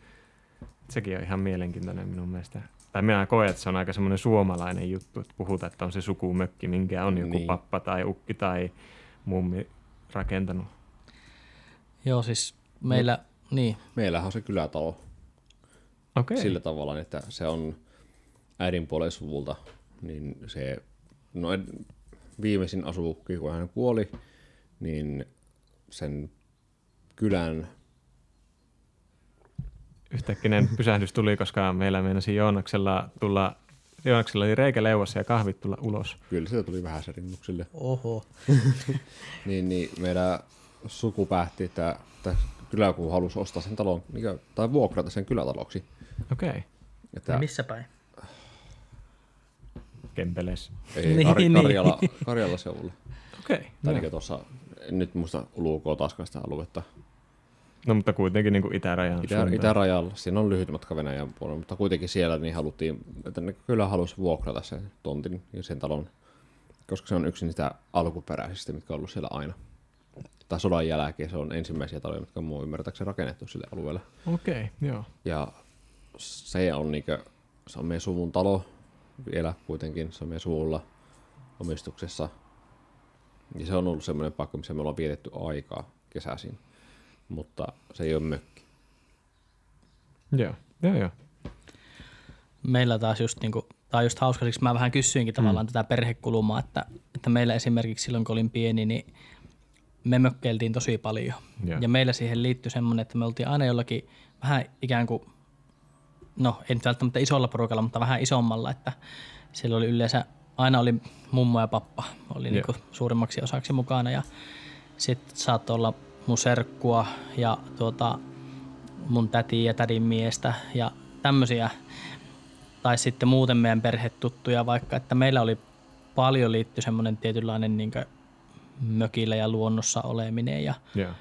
Sekin on ihan mielenkiintoinen minun mielestä. Tai minä koen, että se on aika semmoinen suomalainen juttu, että puhutaan, että on se sukumökki, minkä on joku Niin. pappa tai ukki tai mummi rakentanut. Joo, siis meillä, niin. Meillähän on se kylätalo Okei. okay. sillä tavalla, että se on äidin puolen suvulta, niin se no, viimeisin asukki, kun hän kuoli, niin sen kylän Yhtäkkinen pysähdys tuli, koska meillä meinasi Joonaksella tulla Joonaksella oli reikä leuassa ja kahvit tulla ulos. kyllä siitä tuli vähän serinnuksille. Oho. Niin, niin meidän suku päätti, että, että kyläkuu halusi ostaa sen talon, mikä, tai vuokrata sen kylätaloksi. Okei. Okay. Että Missä päin? Kempeles. ei, Niin, Kar- niin. Karjala, Karjala seudulle. Okei. Okay. Tai niin tuossa, en nyt muista ulkoa taaskaan sitä aluetta. No mutta kuitenkin niin kuin itärajan Itä, itärajalla, siinä on lyhyt matka Venäjän puolella, mutta kuitenkin siellä niin haluttiin, että ne kyllä halusi vuokrata sen tontin ja sen talon, koska se on yksi niistä alkuperäisistä, mitkä on ollut siellä aina. Tai sodan jälkeen se on ensimmäisiä taloja, mitkä on mun ymmärtääkseni rakennettu sille alueelle. Okei, okay, joo. Ja se on, niinkö, se on meidän suvun talo vielä kuitenkin, se on meidän suvulla omistuksessa. Ja se on ollut semmoinen paikka, missä me ollaan vietetty aikaa kesäisin, mutta se ei ole mökki. Joo, joo, joo. meillä taas just niinku, on just hauska, siksi mä vähän kysyinkin tavallaan mm. tätä perhekulmaa, että, että meillä esimerkiksi silloin kun olin pieni, niin me mökkeiltiin tosi paljon. Joo. Ja meillä siihen liittyi semmoinen, että me oltiin aina jollakin vähän ikään kuin, no ei nyt välttämättä isolla porukalla, mutta vähän isommalla, että siellä oli yleensä, aina oli mummo ja pappa, oli Joo. niinku suurimmaksi osaksi mukana ja sitten saattoi olla mun serkkua ja tuota, mun täti ja tädin miestä ja tämmöisiä tai sitten muuten meidän perhetuttuja vaikka, että meillä oli paljon liitty semmoinen tietynlainen niin mökillä ja luonnossa oleminen ja Joo.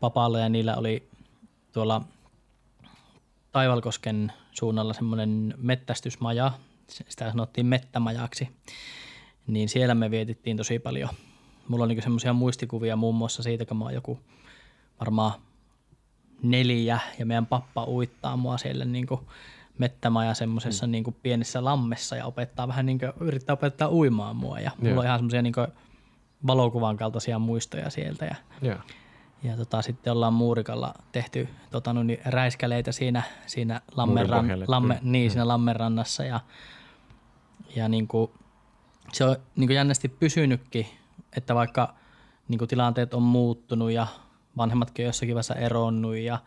papalla ja niillä oli tuolla Taivalkosken suunnalla semmoinen mettästysmaja, sitä sanottiin mettämajaksi, niin siellä me vietittiin tosi paljon. Mulla on niin semmoisia muistikuvia muun muassa siitä, kun mä oon joku varmaan neljä ja meidän pappa uittaa mua siellä niin kuin mettämaja semmoisessa mm. niin kuin pienessä lammessa ja opettaa vähän niin kuin, yrittää opettaa uimaan mua ja mulla on ihan semmoisia niin valokuvan kaltaisia muistoja sieltä ja, Joo. ja tota, sitten ollaan muurikalla tehty tota, no, niin räiskäleitä siinä, siinä Lammenran, lamme, niin, mm. siinä Lammenrannassa ja, ja niin kuin, se on niin kuin jännästi pysynytkin, että vaikka niin kuin tilanteet on muuttunut ja vanhemmatkin on jossakin vaiheessa eronnut ja,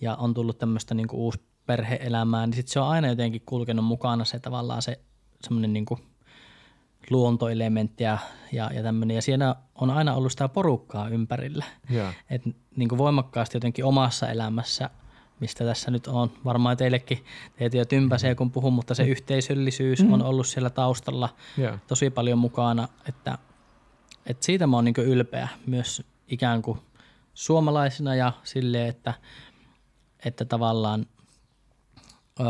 ja on tullut tämmöistä niin kuin uusi perhe-elämää, niin sit se on aina jotenkin kulkenut mukana se tavallaan se semmoinen niin luontoelementti ja, ja, ja tämmöinen. Ja siinä on aina ollut sitä porukkaa ympärillä. Yeah. Et niin kuin voimakkaasti jotenkin omassa elämässä, mistä tässä nyt on varmaan teillekin teitä jo tympäsee, kun puhun, mutta se yhteisöllisyys mm. on ollut siellä taustalla yeah. tosi paljon mukana, että, että siitä mä oon niin ylpeä myös ikään kuin suomalaisina ja silleen, että, että tavallaan öö,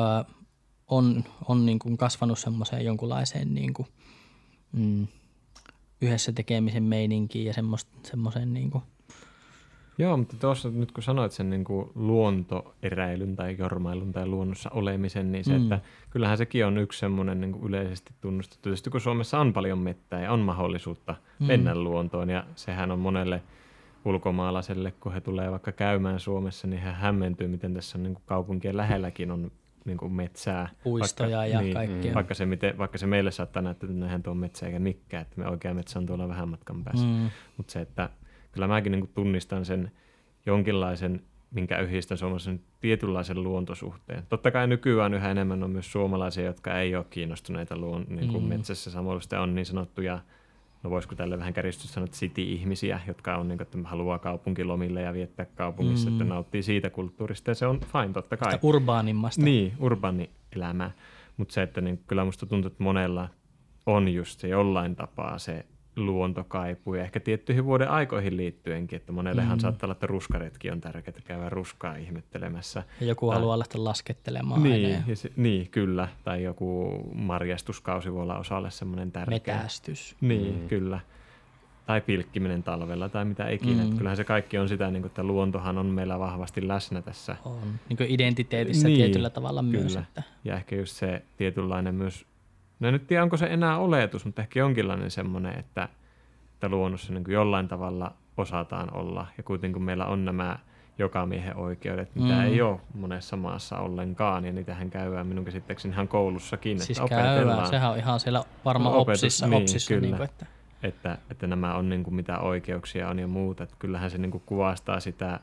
on, on niin kuin kasvanut semmoiseen jonkunlaiseen niin kuin, mm, yhdessä tekemisen meininkiin ja semmoisen niin kuin Joo, mutta tuossa nyt kun sanoit sen niin kuin luontoeräilyn tai jormailun tai luonnossa olemisen, niin se, mm. että kyllähän sekin on yksi semmoinen niin kuin yleisesti tunnustettu. Tietysti kun Suomessa on paljon mettää ja on mahdollisuutta mm. mennä luontoon ja sehän on monelle ulkomaalaiselle, kun he tulee vaikka käymään Suomessa, niin he hämmentyy, miten tässä on niin kuin kaupunkien lähelläkin on niin kuin metsää. Puistoja vaikka, ja niin, kaikkea. Vaikka se, miten, vaikka se meille saattaa näyttää, että nähdään tuon metsä eikä mikään, että me oikea metsä on tuolla vähän matkan päässä. Mm. Mutta se, että kyllä mäkin niin kuin tunnistan sen jonkinlaisen, minkä yhdistän suomalaisen tietynlaisen luontosuhteen. Totta kai nykyään yhä enemmän on myös suomalaisia, jotka ei ole kiinnostuneita luon, niin kuin mm. metsässä. Samoin on niin sanottuja no voisiko tälle vähän kärjistys sanoa, city-ihmisiä, jotka on, niin kuin, että haluaa kaupunkilomille ja viettää kaupungissa, mm. että nauttii siitä kulttuurista ja se on fine totta kai. Sitä urbaanimmasta. Niin, urbaani elämää. Mutta se, että niin, kyllä musta tuntuu, että monella on just se jollain tapaa se luontokaipu ja ehkä tiettyihin vuoden aikoihin liittyenkin, että monellehan mm. saattaa olla, että ruskaretki on tärkeää käydä ruskaa ihmettelemässä. Ja joku tai, haluaa lähteä laskettelemaan. Niin, ja se, niin, kyllä. Tai joku marjastuskausi voi olla osalle semmoinen tärkeä. Metästys. Niin, mm. kyllä. Tai pilkkiminen talvella tai mitä ikinä. Mm. Kyllähän se kaikki on sitä, niin kuin, että luontohan on meillä vahvasti läsnä tässä. On. Niin kuin identiteetissä niin, tietyllä tavalla kyllä. myös. Että... Ja ehkä just se tietynlainen myös No en nyt tiedä, onko se enää oletus, mutta ehkä jonkinlainen semmoinen, että, että luonnossa niin kuin jollain tavalla osataan olla. Ja kuitenkin meillä on nämä jokamiehen oikeudet, mitä mm. ei ole monessa maassa ollenkaan, ja niitähän käydään minun käsittääkseni ihan koulussakin. Siis että käydään, sehän on ihan siellä varmaan no, opsissa. Niin, opsissa kyllä. niin kuin, että. Että, että nämä on niin kuin mitä oikeuksia on ja muuta. Että kyllähän se niin kuin kuvastaa sitä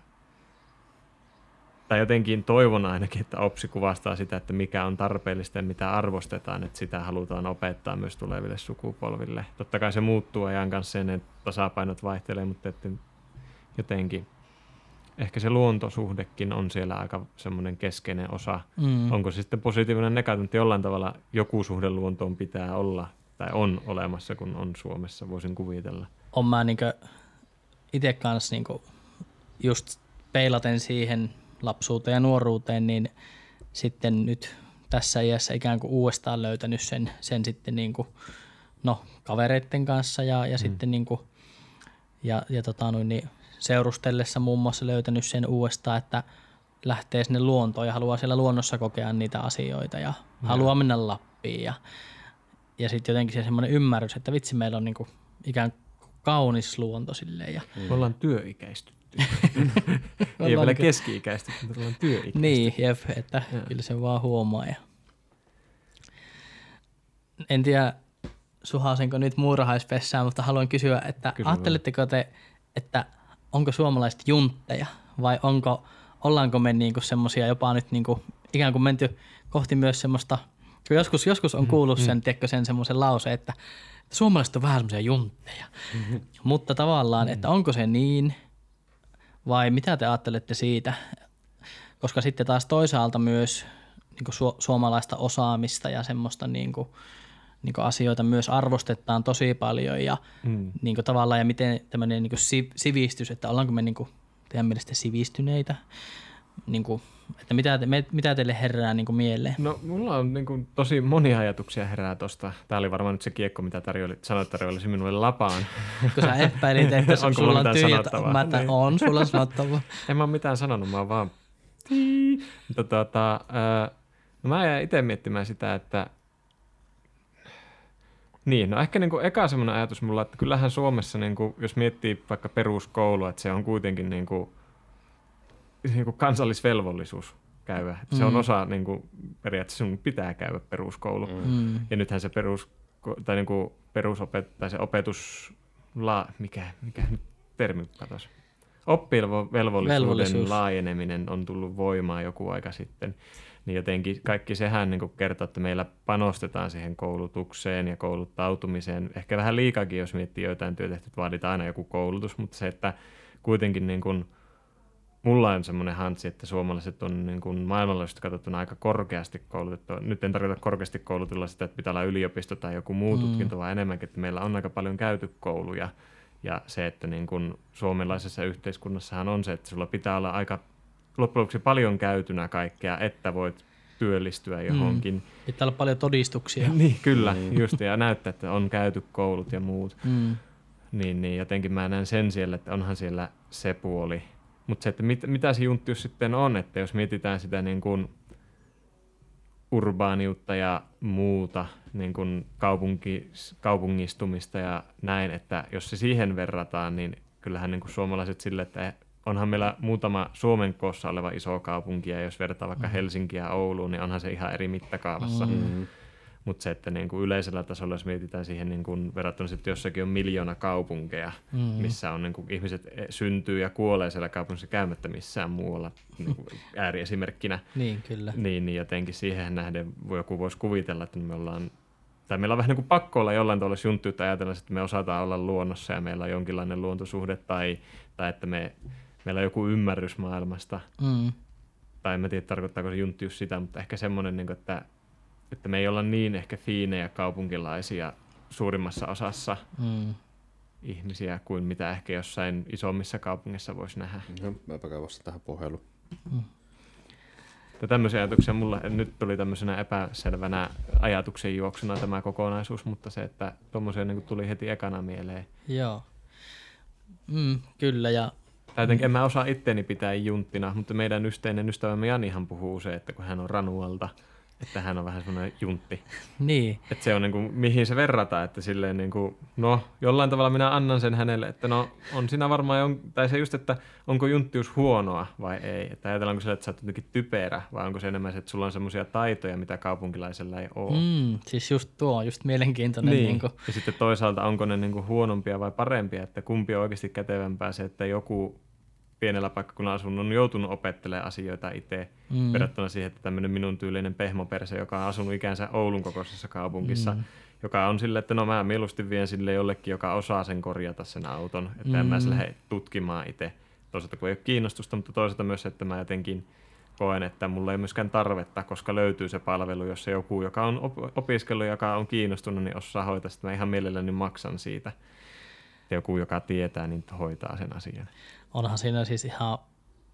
tai jotenkin toivon ainakin, että OPSI kuvastaa sitä, että mikä on tarpeellista ja mitä arvostetaan, että sitä halutaan opettaa myös tuleville sukupolville. Totta kai se muuttuu ajan kanssa ja ne tasapainot vaihtelee, mutta että jotenkin ehkä se luontosuhdekin on siellä aika semmoinen keskeinen osa. Mm. Onko se sitten positiivinen negatiivinen, että jollain tavalla joku suhde luontoon pitää olla tai on olemassa, kun on Suomessa, voisin kuvitella. On mä niin itse kanssa niin just peilaten siihen, lapsuuteen ja nuoruuteen, niin sitten nyt tässä iässä ikään kuin uudestaan löytänyt sen, sen sitten niin kuin, no, kavereiden kanssa ja, ja mm. sitten niin kuin, ja, ja tota, noin, niin seurustellessa muun muassa löytänyt sen uudestaan, että lähtee sinne luontoon ja haluaa siellä luonnossa kokea niitä asioita ja mm. haluaa mennä Lappiin ja, ja sitten jotenkin se semmoinen ymmärrys, että vitsi meillä on niin kuin ikään kuin kaunis luonto silleen. Ja, mm. Me ollaan työikäisty ei vielä keski-ikäistä, mutta ollaan työikäistä. Niin, jep, että ja. kyllä se vaan huomaa. Ja... En tiedä, suhaasenko nyt muurahaispessään, mutta haluan kysyä, että Kysy ajatteletteko te, että onko suomalaiset juntteja vai onko, ollaanko me niinku semmoisia jopa nyt niinku, ikään kuin menty kohti myös semmoista, kun joskus, joskus on kuullut sen, mm. tiedätkö, sen semmoisen lause, että suomalaiset on vähän semmoisia juntteja. Mm-hmm. Mutta tavallaan, että onko se niin – vai mitä te ajattelette siitä? Koska sitten taas toisaalta myös niin su- suomalaista osaamista ja semmoista niin kuin, niin kuin asioita myös arvostetaan tosi paljon ja mm. niin kuin tavallaan ja miten tämmöinen niin kuin sivistys, että ollaanko me niin kuin teidän mielestä sivistyneitä niin kuin, että mitä, te, me- mitä teille herää niin kuin mieleen? No mulla on niin kuin, tosi monia ajatuksia herää tosta. Tää oli varmaan nyt se kiekko, mitä tarjoili, sanoit tarjoilisi minulle lapaan. Kun sä epäilit, että Onko sulla mulla on tyhjät, mä tä- Niin. on sulla sanottavaa. En mä ole mitään sanonut, mä oon vaan... Mutta tota, ää, no mä jäin itse miettimään sitä, että niin, no ehkä niin kuin eka semmoinen ajatus mulla, että kyllähän Suomessa, niin kuin, jos miettii vaikka peruskoulua, että se on kuitenkin niin kuin, niin kuin kansallisvelvollisuus käydä. Että Se on Mm. osa, niin kuin, periaatteessa sun pitää käydä peruskoulu. Mm. Ja nythän se perus, tai niin kuin perusopet, tai se opetus, la, mikä, mikä nyt termi katos? Oppivelvollisuuden Velvollisuus. laajeneminen on tullut voimaan joku aika sitten. Niin jotenkin kaikki sehän niin kertoo, että meillä panostetaan siihen koulutukseen ja kouluttautumiseen. Ehkä vähän liikakin, jos miettii joitain työtehtäviä, että vaaditaan aina joku koulutus, mutta se, että kuitenkin niin kuin, mulla on semmoinen hantsi, että suomalaiset on niin kuin maailmanlaajuisesti katsottuna aika korkeasti koulutettu. Nyt en tarkoita korkeasti koulutulla sitä, että pitää olla yliopisto tai joku muu Mm. tutkinto, vaan enemmänkin, että meillä on aika paljon käyty kouluja. Ja se, että niin kuin suomalaisessa yhteiskunnassahan on se, että sulla pitää olla aika loppujen lopuksi paljon käytynä kaikkea, että voit työllistyä johonkin. Pitää olla paljon todistuksia. Niin, kyllä, just, ja näyttää, että on käyty koulut ja muut. Mm. Niin, niin jotenkin mä näen sen siellä, että onhan siellä se puoli. Mutta se, että mit, mitä se junttius sitten on, että jos mietitään sitä niin kuin urbaaniutta ja muuta, niin kuin kaupunki, kaupungistumista ja näin, että jos se siihen verrataan, niin kyllähän niin kuin suomalaiset sille, että onhan meillä muutama Suomen koossa oleva iso kaupunki, ja jos vertaa vaikka Helsinkiä ja Ouluun, niin onhan se ihan eri mittakaavassa. Mm. Mutta se, että niin kuin yleisellä tasolla, jos mietitään siihen niin kuin verrattuna sitten jossakin on miljoona kaupunkeja, Mm. missä on niin kuin ihmiset e- syntyy ja kuolee siellä kaupungissa käymättä missään muualla niin kuin ääriesimerkkinä, Niin, kyllä. niin, niin jotenkin siihen nähden joku voisi kuvitella, että me ollaan tai meillä on vähän niin kuin pakko olla jollain tavalla junttiutta ajatella, että me osataan olla luonnossa ja meillä on jonkinlainen luontosuhde tai, tai että me, meillä on joku ymmärrys maailmasta. Mm. Tai en mä tiedä, tarkoittaako se junttius sitä, mutta ehkä semmoinen, niin kuin, että, että me ei olla niin ehkä fiinejä kaupunkilaisia suurimmassa osassa Mm. ihmisiä kuin mitä ehkä jossain isommissa kaupungeissa voisi nähdä. No, mäpä käyn vasta tähän puheluun. Ja tämmöisiä ajatuksia mulla nyt tuli tämmöisenä epäselvänä ajatuksen juoksuna tämä kokonaisuus, mutta se, että tuommoisia niin tuli heti ekana mieleen. Joo. Mm, kyllä, ja Tai jotenkin en mä osaa itteeni pitää junttina, mutta meidän yhteinen ystävämme Janihan puhuu usein, että kun hän on Ranualta, että hän on vähän semmoinen juntti. niin, Että se on niin kuin, mihin se verrataan, että silleen niin kuin, no jollain tavalla minä annan sen hänelle, että no on siinä varmaan, jon, tai se just, että onko junttius huonoa vai ei. Että ajatellaanko se, että sä oot jotenkin typerä vai onko se enemmän se, että sulla on semmoisia taitoja, mitä kaupunkilaisella ei ole. mm, siis just tuo on just mielenkiintoinen. Niin. Niin kuin, Ja sitten toisaalta onko ne niin kuin huonompia vai parempia, että kumpi on oikeasti kätevämpää se, että joku pienellä paikkakunnalla asunut on joutunut opettelemaan asioita itse Mm. verrattuna siihen, että tämmöinen minun tyylinen pehmoperse, joka on asunut ikänsä Oulun kokoisessa kaupungissa, Mm. joka on sille, että no mä mieluusti vien sille jollekin, joka osaa sen korjata sen auton, että mm. en mä Mm. lähde tutkimaan itse. Toisaalta kun ei ole kiinnostusta, mutta toisaalta myös, että mä jotenkin koen, että mulla ei myöskään tarvetta, koska löytyy se palvelu, jos se joku, joka on op- opiskellut, joka on kiinnostunut, niin osaa hoitaa, sitten mä ihan mielelläni maksan siitä. Ja joku, joka tietää, niin hoitaa sen asian. Onhan siinä siis ihan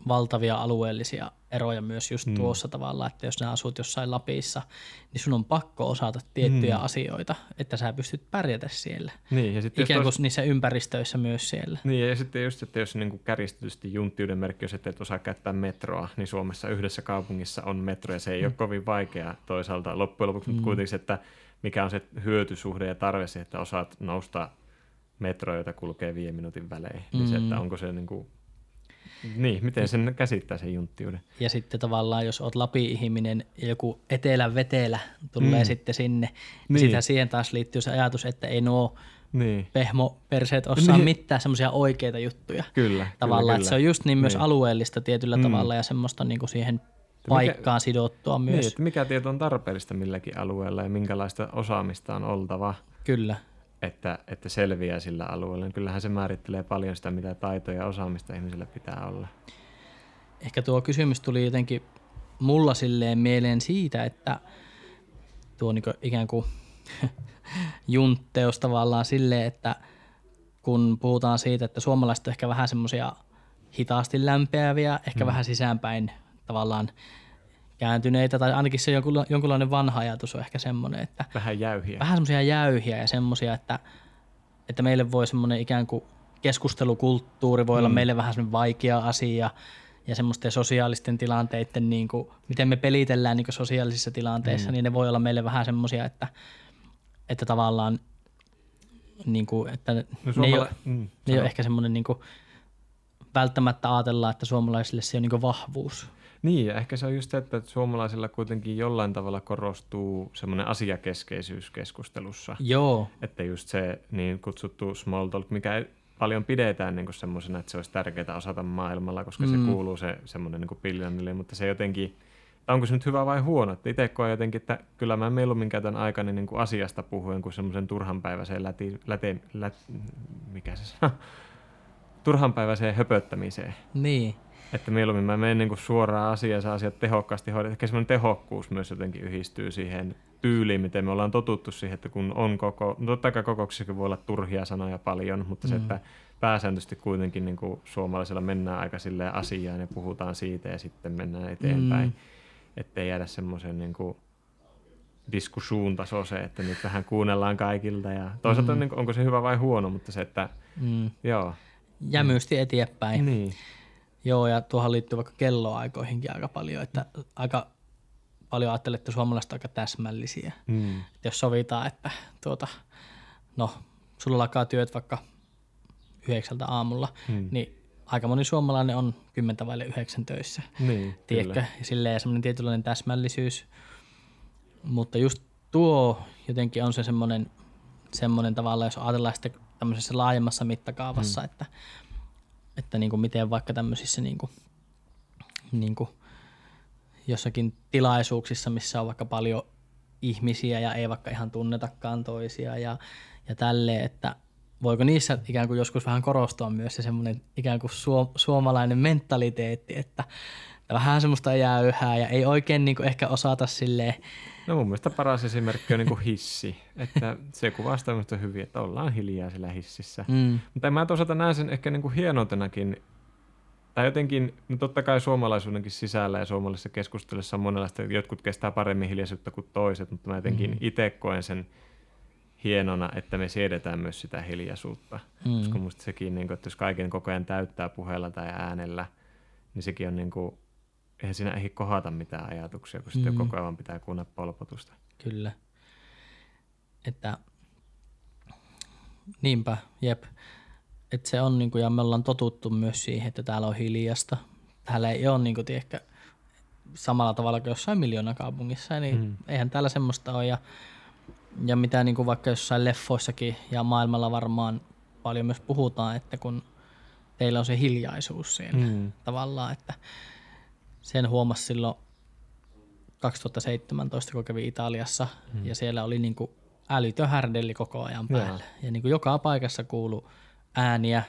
valtavia alueellisia eroja myös just mm. tuossa tavalla, että jos sä asut jossain Lapissa, niin sun on pakko osata tiettyjä mm. asioita, että sä pystyt pärjätä siellä. Niin, ja sitten Ikään kuin tois- niissä ympäristöissä myös siellä. Niin, ja sitten just, että jos niin kärjistetysti junttiuden merkki, jos et osaa käyttää metroa, niin Suomessa yhdessä kaupungissa on metro, ja se ei mm. ole kovin vaikea toisaalta loppujen lopuksi, mm. mutta kuitenkin että mikä on se hyötysuhde ja tarve siihen, että osaat nousta metroa, jota kulkee viiden minuutin välein, mm. niin se, että onko se niin kuin, niin, miten sen käsittää sen junttiuden. Ja sitten tavallaan, jos oot Lapi-ihminen ja joku etelän vetelä tulee mm. sitten sinne, niin, Niin. sitä siihen taas liittyy se ajatus, että ei nuo Niin, pehmoperseet osaa Niin. mitään semmoisia oikeita juttuja. kyllä. Tavallaan, kyllä, että se on just niin myös Niin. alueellista tietyllä Mm. tavalla ja semmoista niin kuin siihen mikä- paikkaan sidottua Niin, myös. että mikä tieto on tarpeellista milläkin alueella ja minkälaista osaamista on oltava. Kyllä. Että, että selviää sillä alueella, niin kyllähän se määrittelee paljon sitä, mitä taitoja ja osaamista ihmisillä pitää olla. Ehkä tuo kysymys tuli jotenkin mulla silleen mieleen siitä, että tuo niin ikään kuin juntteus tavallaan silleen, että kun puhutaan siitä, että suomalaiset on ehkä vähän semmoisia hitaasti lämpeäviä, ehkä mm. vähän sisäänpäin tavallaan kääntyneitä, tai ainakin se jonkunla- jonkunlainen vanha ajatus on ehkä semmoinen, että Vähän jäyhiä. vähän semmoisia jäyhiä ja semmoisia, että, että meille voi semmoinen ikään kuin keskustelukulttuuri voi olla meille vähän semmoinen vaikea asia ja semmoisten sosiaalisten tilanteiden, niin kuin, miten me pelitellään niin kuin sosiaalisissa tilanteissa, niin ne voi olla meille vähän semmoisia, että, että tavallaan niin kuin, että No ne, ei ole, mm, ne ei ole ehkä semmoinen niin kuin, välttämättä ajatellaan, että suomalaisille se on niin vahvuus. Niin, ja ehkä se on just se, että suomalaisilla kuitenkin jollain tavalla korostuu semmoinen asiakeskeisyys keskustelussa. Joo, Että just se niin kutsuttu small talk, mikä ei paljon pidetään niin semmoisena, että se olisi tärkeää osata maailmalla, koska mm. se kuuluu se semmoinen niin piljanille, mutta se jotenkin, onko se nyt hyvä vai huono? Että itse koen jotenkin, että kyllä mä mieluummin käytän aikani niin kuin asiasta puhuen kuin semmoisen turhanpäiväiseen läti, läte, lät, mikä se sanoo? turhanpäiväiseen höpöttämiseen. niin. Että mieluummin mä menen niinku suoraan asiaan, saa asiat tehokkaasti hoidettua. Ehkä semmoinen tehokkuus myös jotenkin yhdistyy siihen tyyliin, miten me ollaan totuttu siihen, että kun on koko, no totta kai kokouksissakin voi olla turhia sanoja paljon, mutta se, että pääsääntöisesti kuitenkin niin kuin suomalaisilla mennään aika silleen asiaan ja puhutaan siitä ja sitten mennään eteenpäin. Mm. Ettei jäädä semmoisen niin kuin diskussuun tasoiseen, että nyt vähän kuunnellaan kaikilta. Ja toisaalta mm. niin kuin, onko se hyvä vai huono, mutta se, että Mm. joo. Jämysti eteenpäin. Niin. Joo, ja tuohon liittyy vaikka kelloaikoihinkin aika paljon, että aika paljon ajattelen, että suomalaiset ovat aika täsmällisiä. Mm. Että jos sovitaan, että tuota, no, sulla lakaa työt vaikka yhdeksältä aamulla, Mm. niin aika moni suomalainen on kymmentä vaille yhdeksän töissä. Niin, Tiedätkö? kyllä. Ja silleen semmoinen tietynlainen täsmällisyys. Mutta just tuo jotenkin on se semmoinen, semmoinen tavalla, jos ajatellaan sitä tämmöisessä laajemmassa mittakaavassa, mm. että, että niin kuin miten vaikka tämmöisissä niin kuin, niin kuin jossakin tilaisuuksissa, missä on vaikka paljon ihmisiä ja ei vaikka ihan tunnetakaan toisia ja, ja tälleen, että voiko niissä ikään kuin joskus vähän korostua myös se semmoinen ikään kuin suom- suomalainen mentaliteetti, että vähän semmoista jäyhää ja ei oikein niin kuin ehkä osata silleen, No mun mielestä paras esimerkki on niin kuin hissi, että se kuvastaa minusta hyvin, että ollaan hiljaa siellä hississä. mm, Mutta mä toisaalta näen sen ehkä niin kuin hienoutenakin, tai jotenkin, no totta kai suomalaisuudenkin sisällä ja suomalaisessa keskustelussa on monenlaista, jotkut kestää paremmin hiljaisuutta kuin toiset, mutta mä jotenkin mm. itse koen sen hienona, että me siedetään myös sitä hiljaisuutta. Mm. Koska musta sekin, niin kuin, että jos kaiken koko ajan täyttää puheella tai äänellä, niin sekin on niin kuin, eihän siinä ehdi kohata mitään ajatuksia, kun sitten Mm. koko ajan pitää kuunnella polpotusta. Kyllä. Että niinpä, jep. Että se on niinku, ja me ollaan totuttu myös siihen, että täällä on hiljasta. Täällä ei ole niinku, tiedätkö, samalla tavalla kuin jossain miljoonakaupungissa, niin mm. eihän täällä semmoista ole. Ja, ja mitä niinku vaikka jossain leffoissakin ja maailmalla varmaan paljon myös puhutaan, että kun teillä on se hiljaisuus siellä Mm. tavallaan, että sen huomasi silloin 2017, kun kävi Italiassa, mm. ja siellä oli niin kuin älytön härdelli koko ajan päällä. Ja niin kuin joka paikassa kuulu ääniä,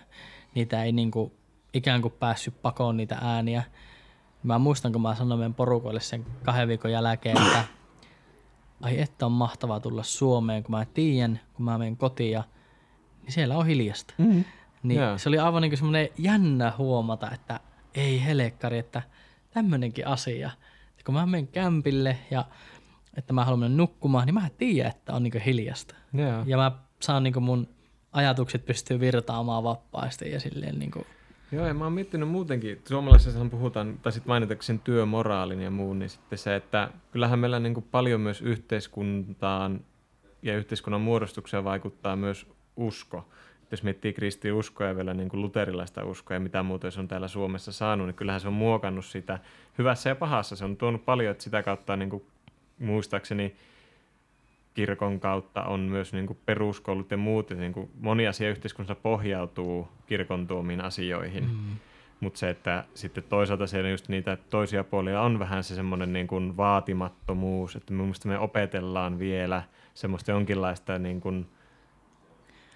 niitä ei niin kuin ikään kuin päässyt pakoon niitä ääniä. Mä muistan, kun mä sanoin meidän porukoille sen kahden viikon jälkeen, että ai että on mahtavaa tulla Suomeen, kun mä tiedän, kun mä menen kotiin, ja, niin siellä on hiljasta. Mm. Niin Joo. se oli aivan niin semmoinen jännä huomata, että ei helekkari, että tämmöinenkin asia. Että kun mä menen kämpille ja että mä haluan mennä nukkumaan, niin mä tiedän, että on niin hiljasta. Joo. Ja mä saan niin mun ajatukset pystyy virtaamaan vapaasti ja silleen niin kuin, Joo, ja mä oon miettinyt muutenkin, suomalaisessahan puhutaan, tai sitten mainitakseni työmoraalin ja muun, niin sitten se, että kyllähän meillä niin kuin paljon myös yhteiskuntaan ja yhteiskunnan muodostukseen vaikuttaa myös usko. Jos miettii kristiuskoa ja vielä niin kuin luterilaista uskoa ja mitä muuta se on täällä Suomessa saanut, niin kyllähän se on muokannut sitä hyvässä ja pahassa. Se on tuonut paljon, että sitä kautta niin kuin, muistaakseni kirkon kautta on myös niin kuin peruskoulut ja muut, ja niin kuin moni asia yhteiskunnassa pohjautuu kirkon tuomiin asioihin. Mm. Mutta se, että sitten toisaalta siellä just niitä toisia puolia on vähän se semmoinen niin kuin vaatimattomuus, että mun mielestä me opetellaan vielä semmoista jonkinlaista niin kuin,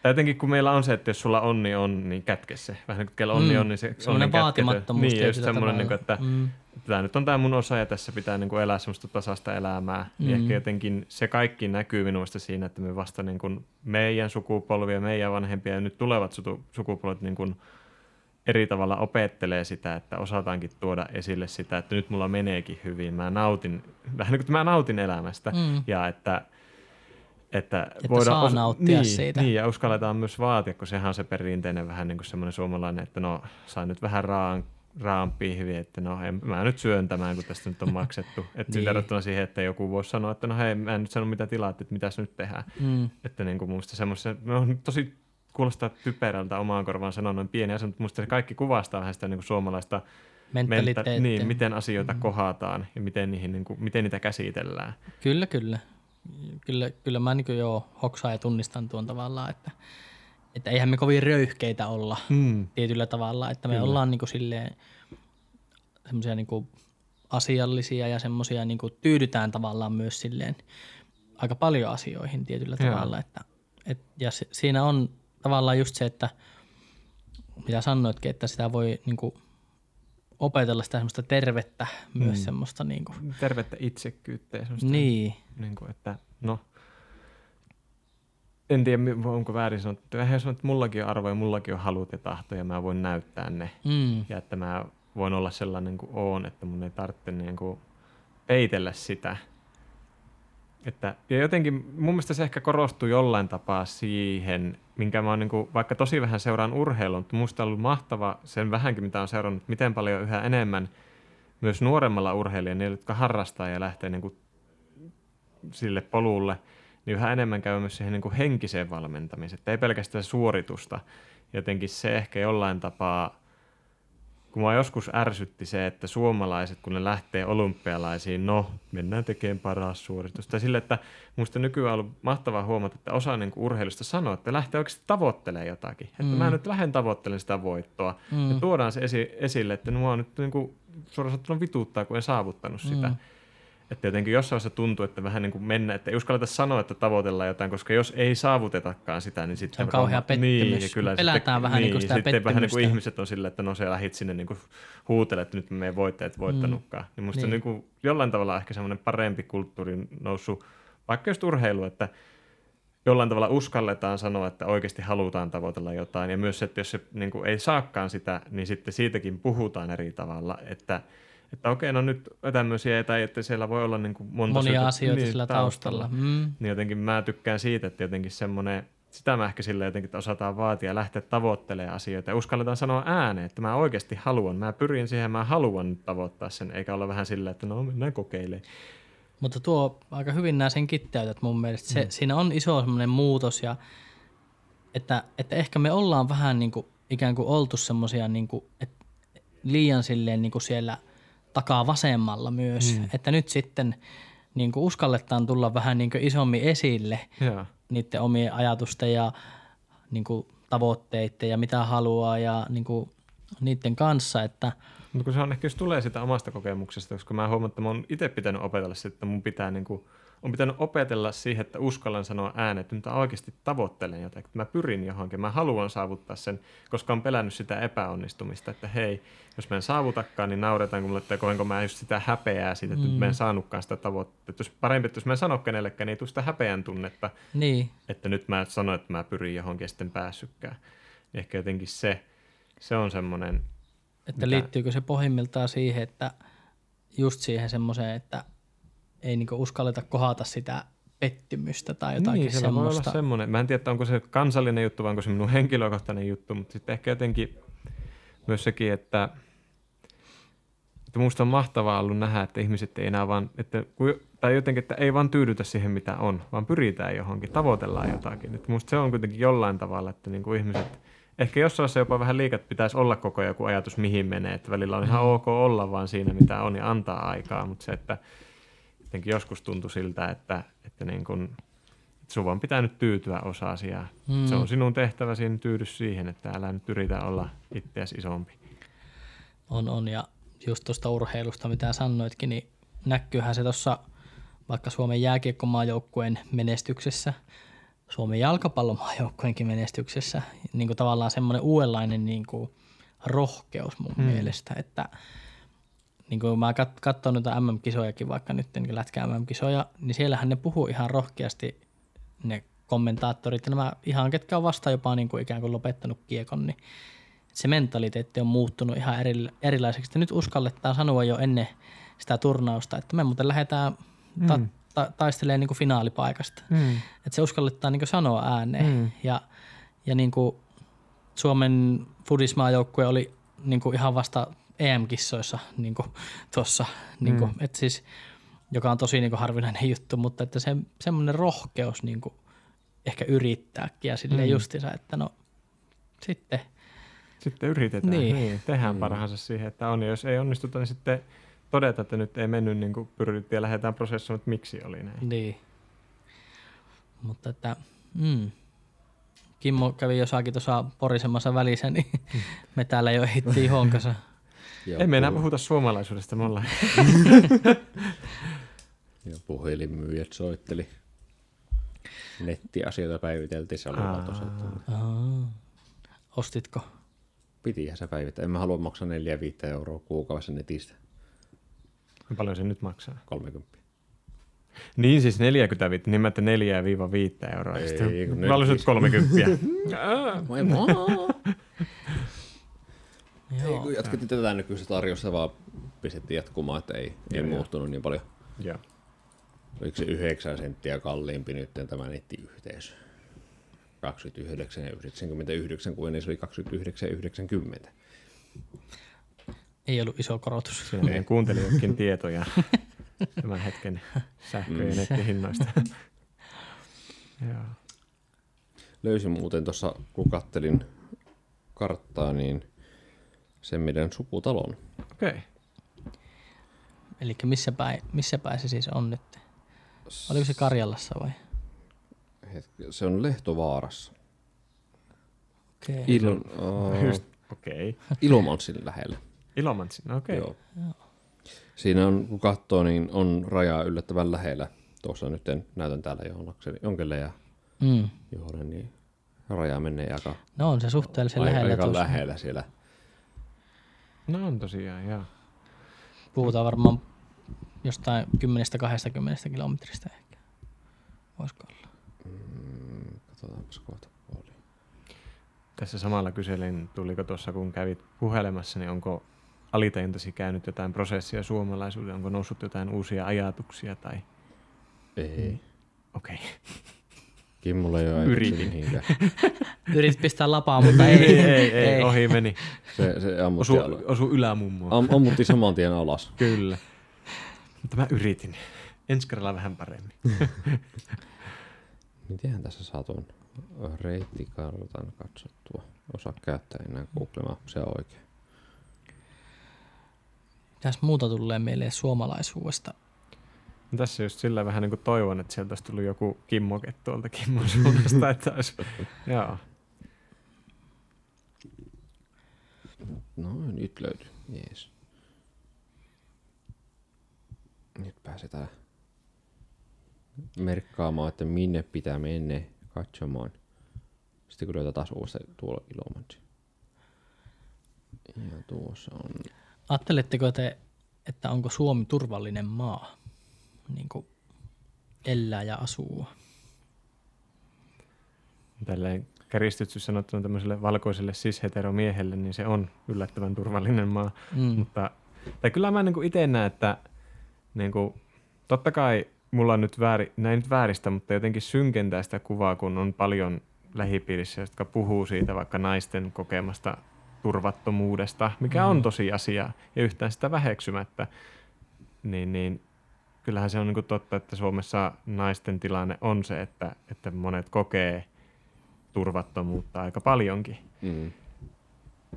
tai jotenkin kun meillä on se, että jos sulla onni on, niin kätke se. Vähän niin kuin kellä onni Mm. on, niin se onni kätketö. vaatimattomuus Niin, just semmoinen, niin kuin, että Mm. tämä nyt on tämä mun osa ja tässä pitää niin kuin elää semmoista tasasta elämää. Mm. Ja Mm. ehkä jotenkin se kaikki näkyy minusta siinä, että me vasta niin kuin meidän sukupolvia, meidän vanhempia ja nyt tulevat sukupolvet niin kuin eri tavalla opettelee sitä, että osataankin tuoda esille sitä, että nyt mulla meneekin hyvin, mä nautin, vähän niin kuin mä nautin elämästä Mm. ja että että, Että saa nauttia niin, siitä. Niin, ja uskalletaan myös vaatia, kun sehän on se perinteinen vähän niin kuin semmoinen suomalainen, että no, saa nyt vähän raan, raan pihvi, että no, en, mä nyt syön tämän, kun tästä nyt on maksettu. Että Niin. verrattuna siihen, että joku voisi sanoa, että no hei, mä en nyt sano mitä tilaat, että mitäs nyt tehdään. Mm. Että niin kuin mielestä semmoisen, me on tosi kuulostaa typerältä omaan korvaan sanoa noin pieni asia, mutta musta se kaikki kuvastaa vähän sitä niin kuin suomalaista Mentaliteettiä. niin, miten asioita mm. kohataan ja miten, niihin, niin kuin, miten niitä käsitellään. Kyllä, kyllä. Kyllä, kyllä mä niin joo hoksaan ja tunnistan tuon tavallaan, että, että eihän me kovin röyhkeitä olla Mm. tietyllä tavalla, että me Kyllä. ollaan niin silleen semmoisia niin asiallisia ja semmoisia niin tyydytään tavallaan myös silleen aika paljon asioihin tietyllä Joo. tavalla. Että, et, ja se, siinä on tavallaan just se, että mitä sanoitkin, että sitä voi niin opetella sitä semmoista tervettä, myös Mm. semmoista niin kuin, Tervettä itsekkyyttä ja semmoista niin, niin kuin, että no, en tiedä onko väärin sanottu, eihän sanoa, että mullakin on arvoja, mullakin on halut ja tahto ja mä voin näyttää ne. mm, Ja että mä voin olla sellainen kuin oon, että mun ei tarvitse niin kuin peitellä sitä. Että, ja jotenkin mun mielestä se ehkä korostuu jollain tapaa siihen, minkä mä oon niin kuin, vaikka tosi vähän seuraan urheilua, mutta musta on ollut mahtava sen vähänkin, mitä on seurannut, miten paljon yhä enemmän myös nuoremmalla urheilijalla, niillä, jotka harrastaa ja lähtee niin kuin sille polulle, niin yhä enemmän käy myös siihen niin kuin henkiseen valmentamiseen, että ei pelkästään suoritusta. Jotenkin se ehkä jollain tapaa, kun mä joskus ärsytti se, että suomalaiset, kun ne lähtee olympialaisiin, no, mennään tekemään paras suoritus. Tai sille, että musta nykyään on ollut mahtavaa huomata, että osa niin kuin urheilusta sanoo, että lähtee oikeasti tavoittelemaan jotakin. Että Mm. mä nyt lähden tavoittelemaan sitä voittoa. Mm. Ja tuodaan se esi- esille, että mua nyt niin kuin, suoraan sanottuna vituuttaa, kun en saavuttanut sitä. Mm. Että jotenkin jossain vaiheessa tuntuu, että vähän niin kuin mennä, että ei uskalleta sanoa, että tavoitellaan jotain, koska jos ei saavutetakaan sitä, niin sitten... Se on kauhea pettymys. Niin, ja kyllä Pelätään sitten, vähän niin kuin sitä sitten vähän niin kuin ihmiset on sillä, että no se lähit sinne niin kuin huutele, että nyt me ei voittajat voittanutkaan. Niin musta Niin. niin. niin kuin jollain tavalla ehkä semmoinen parempi kulttuuri noussut, vaikka just urheilu, että jollain tavalla uskalletaan sanoa, että oikeasti halutaan tavoitella jotain. Ja myös se, että jos se niin kuin ei saakaan sitä, niin sitten siitäkin puhutaan eri tavalla, että että okei, no nyt tämmöisiä, tai että siellä voi olla niin kuin monta monia syytä- asioita sillä taustalla. Mm. Niin jotenkin mä tykkään siitä, että jotenkin semmoinen, sitä mä ehkä sille jotenkin, että osataan vaatia ja lähteä tavoittelemaan asioita ja uskalletaan sanoa ääneen, että mä oikeasti haluan, mä pyrin siihen, mä haluan tavoittaa sen, eikä olla vähän silleen, että no mennään kokeilemaan. Mutta tuo aika hyvin nämä sen kiteytät mun mielestä. Se, mm. Siinä on iso semmoinen muutos ja että, että ehkä me ollaan vähän niin kuin, ikään kuin oltu semmoisia niin kuin, liian silleen niin kuin siellä takaa vasemmalla myös. Mm. Että nyt sitten niin kuin uskalletaan tulla vähän niin kuin isommin esille Joo. niiden omien ajatusten ja niin kuin tavoitteiden ja mitä haluaa ja niin kuin niiden kanssa, että Mutta kun se on ehkä just tulee sitä omasta kokemuksesta, koska mä huomaan, että mä oon itse pitänyt opetella sitä, että mun pitää niinku, on pitänyt opetella siihen, että uskallan sanoa ääneen, että nyt mä oikeasti tavoittelen jotain, että mä pyrin johonkin, mä haluan saavuttaa sen, koska on pelännyt sitä epäonnistumista, että hei, jos mä en saavutakaan, niin nauretaan, kun mulle että koenko mä just sitä häpeää siitä, että mm. nyt mä en saanutkaan sitä tavoitetta. Että jos parempi, että jos mä en sano kenellekään, niin ei tule sitä häpeän tunnetta, niin, että nyt mä sanoin, että mä pyrin johonkin ja sitten päässytkään. Niin ehkä jotenkin se, se on semmoinen, Että Mitä? liittyykö se pohjimmiltaan siihen, että just siihen semmoiseen, että ei niinku uskalleta kohata sitä pettymystä tai jotakin niin, siellä voi semmoista. semmoinen. Mä en tiedä, onko se kansallinen juttu vai onko se minun henkilökohtainen juttu, mutta sitten ehkä jotenkin myös sekin, että, että musta on mahtavaa ollut nähdä, että ihmiset ei enää vaan, että, tai jotenkin, että ei vaan tyydytä siihen, mitä on, vaan pyritään johonkin, tavoitellaan jotakin. Että musta se on kuitenkin jollain tavalla, että niin kuin ihmiset, ehkä jossain vaiheessa jopa vähän liikat pitäisi olla koko ajan joku ajatus, mihin menee, että välillä on ihan ok olla vaan siinä, mitä on ja antaa aikaa, mutta se, että jotenkin joskus tuntui siltä, että, että niin kuin, että sun vaan pitää nyt tyytyä osa asiaa. Mm. Mm. Se on sinun tehtäväsi, niin tyydy siihen, että älä nyt yritä olla itseäsi isompi. On, on. Ja just tuosta urheilusta, mitä sanoitkin, niin näkyyhän se tuossa vaikka Suomen jääkiekkomaajoukkueen menestyksessä, Suomen jalkapallomaajoukkueenkin menestyksessä, niin kuin tavallaan semmoinen uudenlainen niin kuin rohkeus mun hmm. mielestä, että niin kuin mä kat- katson noita MM-kisojakin, vaikka nyt niin lätkä MM-kisoja, niin siellähän ne puhuu ihan rohkeasti ne kommentaattorit ja nämä ihan ketkä on vasta jopa niin kuin ikään kuin lopettanut kiekon, niin se mentaliteetti on muuttunut ihan eri, erilaiseksi. Että nyt uskalletaan sanoa jo ennen sitä turnausta, että me muuten lähdetään ta- Mm. ta- taistelemaan niin kuin finaalipaikasta. Mm. Että se uskalletaan niin kuin sanoa ääneen. Mm. Ja, ja niin kuin Suomen fudismaajoukkue oli niin kuin ihan vasta EM-kissoissa niin tuossa, niin Mm. että siis, joka on tosi niin kuin harvinainen juttu, mutta että se, semmoinen rohkeus niin kuin ehkä yrittääkin ja silleen Mm. justiinsa, että no sitten Sitten yritetään. Niin. Niin. tehdään mm. parhaansa siihen, että on. Ja jos ei onnistuta, niin sitten todeta, että nyt ei mennyt niin kuin pyrittiin ja lähdetään prosessoimaan, että miksi oli näin. Niin. Mutta että, mm. Kimmo kävi jossakin tuossa porisemassa välissä, niin me täällä jo ehdittiin honkansa. Ja Ei me enää puh- puhuta suomalaisuudesta, me ollaan. Ja puhelinmyyjät soitteli. Nettiasioita päiviteltiin, se vaan tosi. Ostitko? Pitihän se päivittää. En mä halua maksaa 4-5 euroa kuukaudessa netistä. Paljon se nyt maksaa? 30. Niin siis 45, niin mä että 4-5 euroa. Ei, kun mä olisin nyt 30. Ei, Joo. kun jatkettiin tätä nykyistä tarjosta, vaan pistettiin jatkumaan, että ei, ei Joo, joo. muuttunut niin paljon. Joo. Oliko se 9 senttiä kalliimpi nyt tämä nettiyhteisö? 29 ja 99, kun ennen se oli 29 ja 90. Ei ollut iso korotus. Siinä meidän kuuntelijoidenkin tietoja tämän hetken sähkö- ja nettihinnoista. Joo. Löysin muuten tuossa, kun kattelin karttaa, niin sen meidän sukutalon. Okei. Okay. Eli missä päin, missä päin se siis on nyt? Oliko se Karjalassa vai? Hetki, se on Lehtovaarassa. Okei. Il, uh, Just, okei. Okay. Ilomansin lähellä. Ilomantsin, okei. Okay. Joo. Siinä on, kun katsoo, niin on raja yllättävän lähellä. Tuossa nyt en, näytän täällä Jonkelle ja Mm. Johonen, niin raja menee aika, No on se suhteellisen lähellä. aika tuossa. lähellä siellä. No on tosiaan, joo. Puhutaan varmaan jostain 10-20 kilometristä ehkä. Voisiko olla? Mm, katsotaanpas kohta puoli. Tässä samalla kyselin, tuliko tuossa kun kävit puhelemassa, niin onko alitajuntasi käynyt jotain prosessia suomalaisuuden, onko noussut jotain uusia ajatuksia tai Ei. okei. Okay. Kimmulla ei ole Yritin. mihinkään. Yritit pistää lapaa, mutta ei. ei, ei, ei, ohi meni. Se, se ammutti, Osu, ala, osu ylämummoa. am, ammutti saman tien alas. Kyllä. Mutta mä yritin. Ensi kerralla vähän paremmin. Mitenhän tässä saa tuon reittikartan katsottua? Osaa käyttää enää Google Mapsia oikein. Mitäs muuta tulee mieleen suomalaisuudesta? Tässä just sillä vähän niin kuin toivon, että sieltä olisi tullut joku kimmoke tuolta Kimmon suunnasta, että olisi, joo. No nyt löytyy. Jees. Nyt pääsetään merkkaamaan, että minne pitää mennä katsomaan. Sitten kun löytää taas uudestaan tuolla Ilomantsi. Ja tuossa on... Ajatteletteko te, että onko Suomi turvallinen maa? Niin kuin elää ja asuu. Tälleen käristytty sanottuna tämmöiselle valkoiselle cis-heteromiehelle, niin se on yllättävän turvallinen maa. Mm. Mutta, tai kyllä mä niin itse näen, että niin kuin, totta kai mulla on nyt vääri, näin nyt vääristä, mutta jotenkin synkentää sitä kuvaa, kun on paljon lähipiirissä, jotka puhuu siitä vaikka naisten kokemasta turvattomuudesta, mikä on Mm. tosiasia ja yhtään sitä väheksymättä, niin, niin kyllähän se on niin totta, että Suomessa naisten tilanne on se, että, että monet kokee turvattomuutta aika paljonkin. Mm.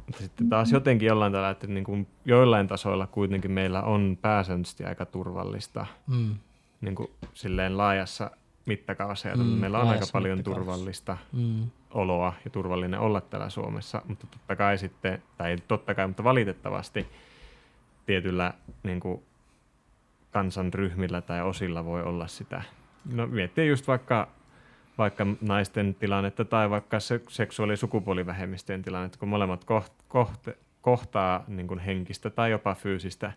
Mutta sitten taas jotenkin jollain tavalla, että niin kuin joillain tasoilla kuitenkin meillä on pääsääntöisesti aika turvallista Mm. niin kuin silleen laajassa mittakaavassa. Ja Mm, meillä on aika paljon turvallista Mm. oloa ja turvallinen olla täällä Suomessa, mutta totta kai sitten, tai ei totta kai, mutta valitettavasti tietyllä niin kuin kansanryhmillä tai osilla voi olla sitä. No miettii just vaikka, vaikka naisten tilannetta tai vaikka se, seksuaali- ja sukupuolivähemmistöjen tilannetta, kun molemmat koht, koht, kohtaa niin kuin henkistä tai jopa fyysistä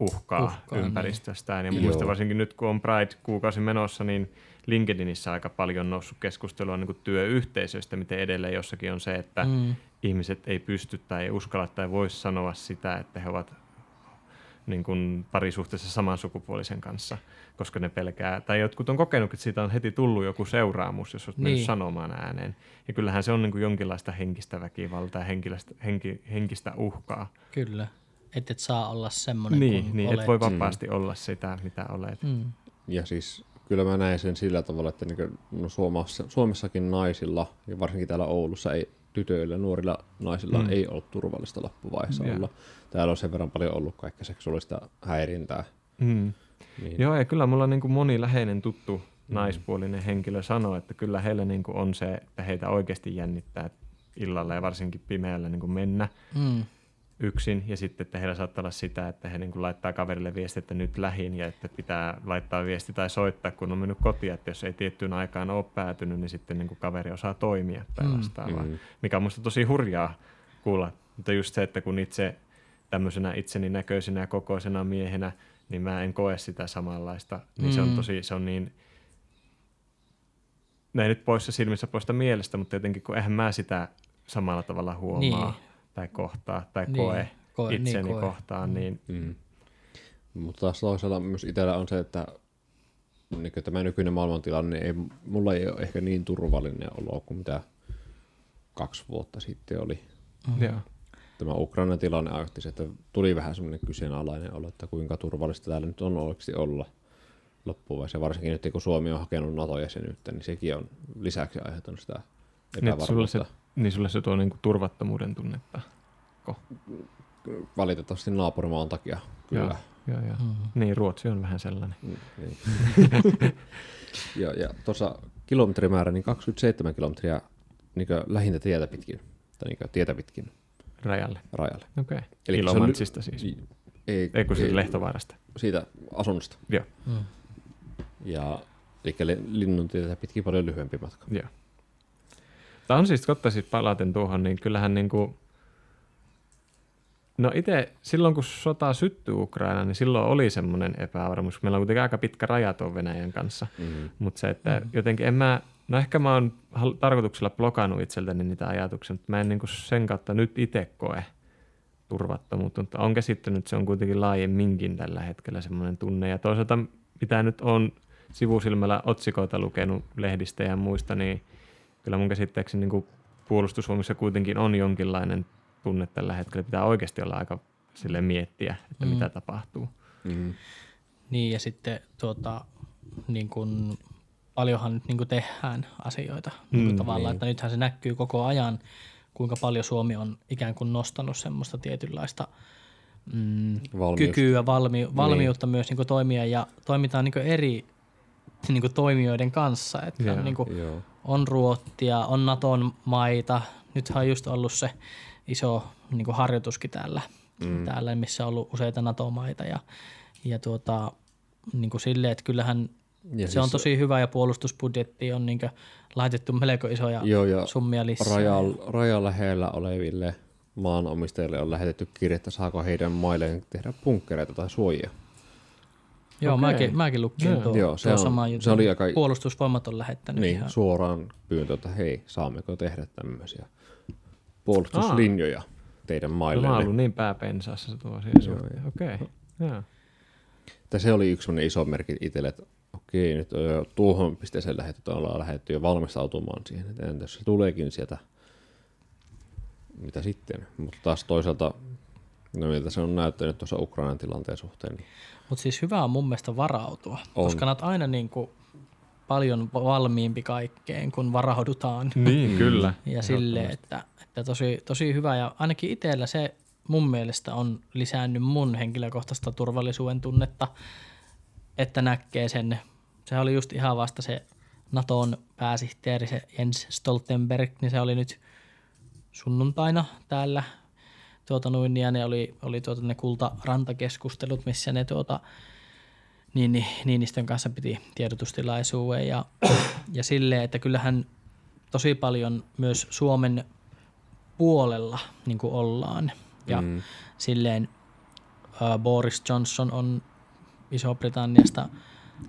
uhkaa, Uhkaa, niin. ympäristöstään. Ja Joo. muista varsinkin nyt, kun on Pride-kuukausi menossa, niin LinkedInissä aika paljon noussut keskustelua niin kuin työyhteisöistä, miten edelleen jossakin on se, että Mm. ihmiset ei pysty tai ei uskalla tai voi sanoa sitä, että he ovat niin kuin parisuhteessa saman sukupuolisen kanssa, koska ne pelkää, tai jotkut on kokenut, että siitä on heti tullut joku seuraamus, jos olet niin. Mennyt sanomaan ääneen. Ja kyllähän se on niin kuin jonkinlaista henkistä väkivaltaa, henkistä, henki, henkistä uhkaa. Kyllä. Et et saa olla semmoinen Niin, kuin niin olet. et voi vapaasti mm. olla sitä, mitä olet. Mm. Ja siis kyllä mä näen sen sillä tavalla, että niin no Suomessa, Suomessakin naisilla ja varsinkin täällä Oulussa ei tytöillä, nuorilla naisilla Mm. mm. ei ollut turvallista loppuvaiheessa Joo. olla. Täällä on sen verran paljon ollut kaikkea seksuaalista häirintää. Mm. Niin, Joo, ja kyllä mulla niin kuin moni läheinen tuttu naispuolinen henkilö sanoo, että kyllä heillä niin kuin on se, että heitä oikeasti jännittää illalla ja varsinkin pimeällä niin kuin mennä Mm. Yksin. Ja sitten, että heillä saattaa olla sitä, että he niin kuin laittaa kaverille viesti, että nyt lähin ja että pitää laittaa viesti tai soittaa, kun on mennyt kotiin. Että jos ei tiettyyn aikaan ole päätynyt, niin sitten niin kuin kaveri osaa toimia tai Mm. vastaavaa. Mm. Mikä on musta tosi hurjaa kuulla. Mutta just se, että kun itse tämmöisenä itseni näköisenä ja kokoisena miehenä, niin mä en koe sitä samanlaista. Niin se on Mm. tosi, se on niin, ei nyt poissa silmissä poista mielestä, mutta jotenkin kun eihän mä sitä samalla tavalla huomaa Niin. Tai kohtaa tai Niin, koe koe- niin itseni koe. kohtaan, niin Mm. Mutta taas toisaalta myös itsellä on se, että niin kuin tämä nykyinen maailmantilanne, ei, mulla ei ole ehkä niin turvallinen olo kuin mitä kaksi vuotta sitten oli. Mm. joo. Tämä Ukrainan tilanne aiheutti se, että tuli vähän semmoinen kyseenalainen olo, että kuinka turvallista täällä nyt on oikeasti olla loppuvaiheessa. Varsinkin nyt kun Suomi on hakenut NATO-jäsenyyttä, niin sekin on lisäksi aiheuttanut sitä Niin, että sulle se, epävarmuutta. Niin sulle se tuo niinku turvattomuuden tunnetta. Valitettavasti naapurimaan takia, kyllä. Joo, joo. Mm. Niin, Ruotsi on vähän sellainen. Mm, Niin. ja ja tuossa kilometrimäärä, niin 27 kilometriä niin lähintä tietä pitkin, tai niin tietä pitkin Rajalle. rajalle. Okei. Okay. Eli Ilomantsista siis. Ei, Ei kun siis Lehtovaarasta. siitä asunnosta. Joo. Mm. Ja, eli li- linnun tietä pitkin paljon lyhyempi matka. Joo. Tämä on siis, kun siis palaten tuohon, niin kyllähän niin kuin, no itse silloin kun sota syttyi Ukraina, niin silloin oli semmoinen epävarmuus. Meillä on kuitenkin aika pitkä raja tuon Venäjän kanssa, Mm. mutta se, että mm. jotenkin en mä, no ehkä mä oon tarkoituksella blokannut itseltäni niitä ajatuksia, mutta mä en niin kuin sen kautta nyt itse koe turvattomuutta, mutta on käsittänyt, että se on kuitenkin laajemminkin tällä hetkellä semmoinen tunne. Ja toisaalta, mitä nyt on sivusilmällä otsikoita lukenut lehdistä ja muista, niin kyllä mun käsittääkseni niin kuin puolustusvoimissa kuitenkin on jonkinlainen tunne tällä hetkellä. Pitää oikeasti olla aika sille miettiä, että Mm. mitä tapahtuu. Mm. Niin ja sitten tuota, niin kun, paljonhan nyt niin kun tehdään asioita niin kun Mm, tavallaan, niin. että nythän se näkyy koko ajan, kuinka paljon Suomi on ikään kuin nostanut semmoista tietynlaista mm, Valmius. kykyä, valmi, valmiutta niin. myös niin kuin toimia ja toimitaan niin kuin eri niin kuin toimijoiden kanssa. Että on, niin kuin, Joo. On Ruottia, on Naton maita. Nythän on just ollut se iso niin kuin harjoituskin täällä, mm. täällä, missä on ollut useita NATO-maita. Ja, ja tuota, niin kuin silleen, että kyllähän Ja se siis on tosi hyvä ja puolustusbudjetti on niin kuin laitettu melko isoja Joo, ja summia lisää. rajan, rajan lähellä oleville maanomistajille on lähetetty kirje, että saako heidän mailleen tehdä bunkkereita tai suojia. Joo, Okei. mäkin, mäkin lukin Joo. tuo, Joo, se tuo on- sama se juttu. oli aika- Puolustusvoimat on lähettänyt Niin, ihan. suoraan pyyntö, että hei, saammeko tehdä tämmöisiä puolustuslinjoja teidän Mä oon maille. ollut niin pääpensaassa se tuo asia Joo, suhteen. Okei, joo. Että se oli yksi iso merkki itselle, että okei, nyt tuohon pisteeseen lähetetty, ollaan lähdetty jo valmistautumaan siihen, että entä jos se tuleekin sieltä, mitä sitten? Mutta taas toisaalta, no miltä se on näyttänyt tuossa Ukrainan tilanteen suhteen, niin Mutta siis hyvä on mun mielestä varautua, On. koska ne oot aina niin kuin paljon valmiimpi kaikkeen, kun varaudutaan. Niin, kyllä. Ja silleen, että, että tosi, tosi hyvä. Ja ainakin itsellä se mun mielestä on lisännyt mun henkilökohtaista turvallisuuden tunnetta, että näkee sen. Se oli just ihan vasta se Naton pääsihteeri, se Jens Stoltenberg, niin se oli nyt sunnuntaina täällä tuota noin, ja ne oli, oli tuota ne kultarantakeskustelut, missä ne tuota, niin, niin, Niinistön kanssa piti tiedotustilaisuuden ja, ja silleen, että kyllähän tosi paljon myös Suomen puolella niin kuin ollaan ja mm. silleen ää, Boris Johnson on Iso-Britanniasta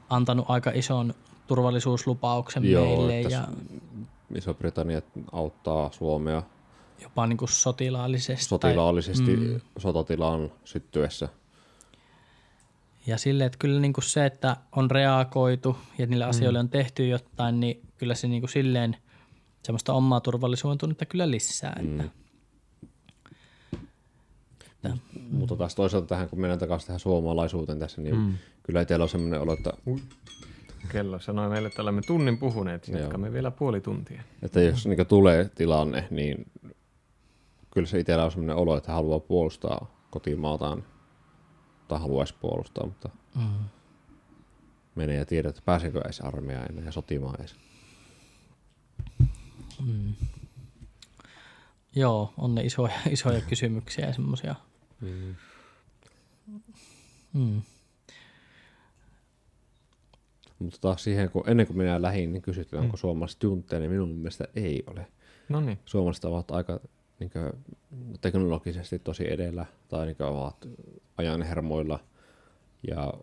antanut aika ison turvallisuuslupauksen Joo, meille ja Iso-Britannia auttaa Suomea jopa niin kuin sotilaallisesti. sotilaallisesti mm. sotatilaan syttyessä. Ja sille, että kyllä niin kuin se, että on reagoitu ja niille asioille on tehty jotain, niin kyllä se niin kuin silleen semmoista omaa turvallisuuden tunnetta kyllä lisää. Että. Mm. Mutta taas toisaalta tähän, kun mennään takaisin tähän suomalaisuuteen tässä, niin mm. kyllä itsellä on semmoinen olo, että, Kello sanoi meille, että olemme tunnin puhuneet, jatkamme vielä puoli tuntia. että jos niin tulee tilanne, niin kyllä se itsellä on semmoinen olo, että haluaa puolustaa kotimaataan tai haluaisi puolustaa, mutta Mm. menee ja tiedät, että pääseekö edes armeijaan enää ja sotimaan edes. Joo, on ne isoja, isoja kysymyksiä ja semmoisia. Mm. Mutta taas siihen, kun ennen kuin minä lähdin, niin kysyttiin, onko suomalaiset juntteja, niin minun mielestä ei ole. No niin. Suomalaiset ovat aika niin kuin, teknologisesti tosi edellä tai niin kuin, ovat ajan hermoilla. Ja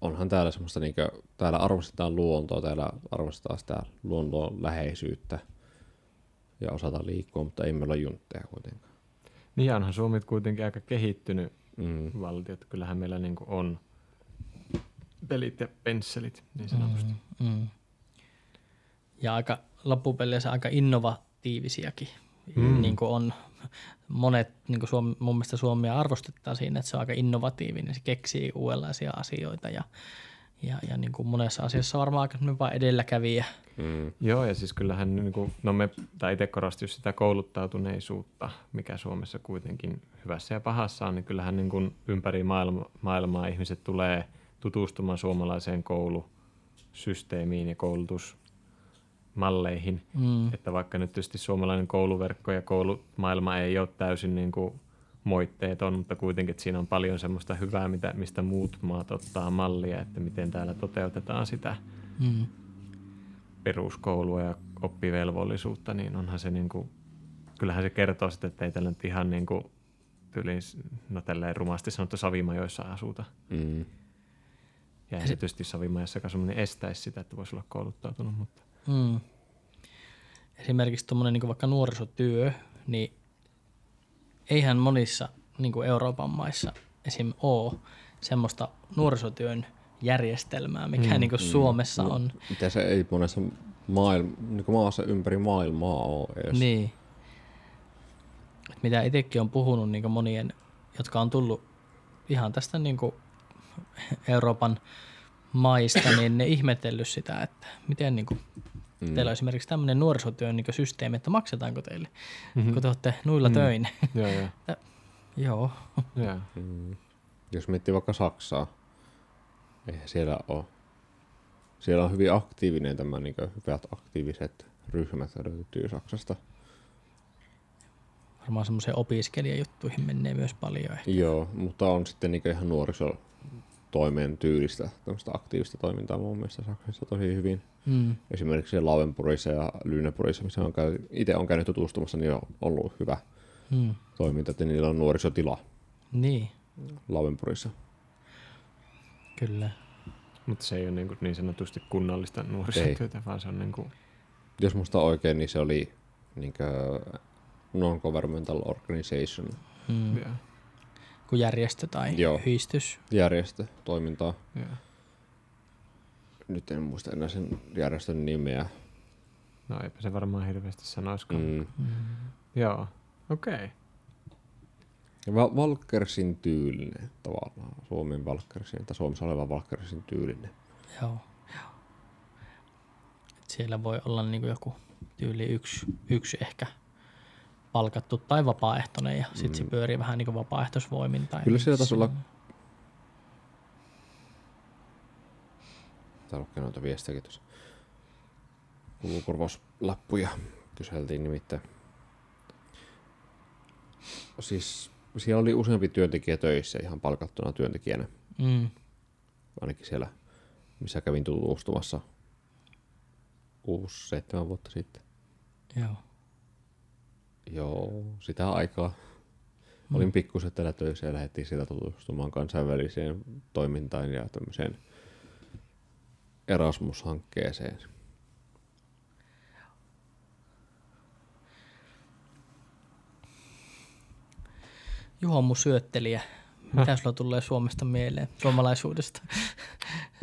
onhan täällä semmoista, niin kuin, täällä arvostetaan luontoa, täällä arvostetaan sitä luonnon läheisyyttä ja osata liikkua, mutta ei meillä ole juntteja kuitenkaan. Niin onhan Suomi kuitenkin aika kehittynyt Mm. valtio, että kyllähän meillä niin on pelit ja pensselit niin sanotusti. Mm. Mm. Ja aika loppupeleissä aika innovatiivisiakin. Mm. Niin kuin on monet, niin kuin Suomi, mun mielestä Suomea arvostetaan siinä, että se on aika innovatiivinen, se keksii uudenlaisia asioita ja, ja, ja niin kuin monessa asiassa varmaan aika vaan edelläkävijä. Mm. Joo, ja siis kyllähän niin kuin, no me, tai itse korostin just sitä kouluttautuneisuutta, mikä Suomessa kuitenkin hyvässä ja pahassa on, niin kyllähän niin kuin ympäri maailma, maailmaa ihmiset tulee tutustumaan suomalaiseen koulusysteemiin ja koulutusmalleihin. Mm. Että vaikka nyt tietysti suomalainen kouluverkko ja koulumaailma ei ole täysin niin kuin moitteeton, mutta kuitenkin että siinä on paljon semmoista hyvää, mitä, mistä muut maat ottaa mallia, että miten täällä toteutetaan sitä Mm. peruskoulua ja oppivelvollisuutta, niin onhan se niin kuin, kyllähän se kertoo sitten, että ei tällä nyt ihan niin kuin tyyliin, no tälleen rumasti sanottu savimajoissa asuta. Mm. Ja ei se tietysti savimajassakaan semmoinen estäisi sitä, että voisi olla kouluttautunut, mutta Mm. Esimerkiksi tuommoinen niin vaikka nuorisotyö, niin eihän monissa niin kuin Euroopan maissa esim. ole semmoista nuorisotyön järjestelmää, mikä mm, niin kuin Suomessa No, on. Mitä se ei monessa maailma, niin maassa ympäri maailmaa ole edes. Niin. Et mitä itsekin on puhunut niin monien, jotka on tullut ihan tästä niin kuin Euroopan maista, niin ne ihmetellyt sitä, että miten niin kuin mm. teillä on esimerkiksi tämmöinen nuorisotyön niin systeemi, että maksetaanko teille, mm-hmm. kun te olette nuilla mm. töin. joo, joo. Joo. joo. Mm. Jos miettii vaikka Saksaa, eihän siellä ole. Siellä on hyvin aktiivinen tämä niin hyvät aktiiviset ryhmät löytyy Saksasta. Varmaan semmoiseen opiskelijajuttuihin menee myös paljon. Ehkä. Joo, mutta on sitten niin ihan nuorisotoimen tyylistä tämmöistä aktiivista toimintaa mun mielestä Saksassa tosi hyvin. Mm. Esimerkiksi Lauenburgissa ja Lynepurissa, missä on käy, itse on käynyt tutustumassa, niin on ollut hyvä Mm. toiminta, että niillä on nuorisotila Niin, Lauenburgissa. kyllä. Mutta se ei ole niin, kuin niin sanotusti kunnallista nuorisotyötä, vaan se on niin kuin, Jos musta oikein, niin se oli niin non-governmental organization Mm. joo, Kuin järjestö tai Joo. yhdistys. järjestö toimintaa. joo. Nyt en muista enää sen järjestön nimeä. No eipä se varmaan hirveästi sanoisikaan. Mm. Mm. Joo, okei. Okay. Val- Valkersin tyylinen tavallaan. Suomen Valkersin, tai Suomessa oleva Valkersin tyylinen. Joo, joo. Et siellä voi olla niinku joku tyyli yksi, yksi ehkä palkattu tai vapaaehtoinen ja sitten se pyörii vähän niin kuin vapaaehtoisvoimin. Tai Kyllä siellä miksi taisi olla- se on. Täällä lukee noita viestejäkin tuossa. Kulukorvauslappuja kyseltiin nimittäin. Siis siellä oli useampi työntekijä töissä ihan palkattuna työntekijänä. Mm, Ainakin siellä, missä kävin tutustumassa 6-7 vuotta sitten. joo. Joo, sitä aikaa. olin pikkusetellä töissä ja lähdettiin sieltä tutustumaan kansainväliseen toimintaan ja tämmöiseen Erasmus-hankkeeseen. Juho on mun syöttelijä. Mitä sulla tulee Suomesta mieleen, suomalaisuudesta?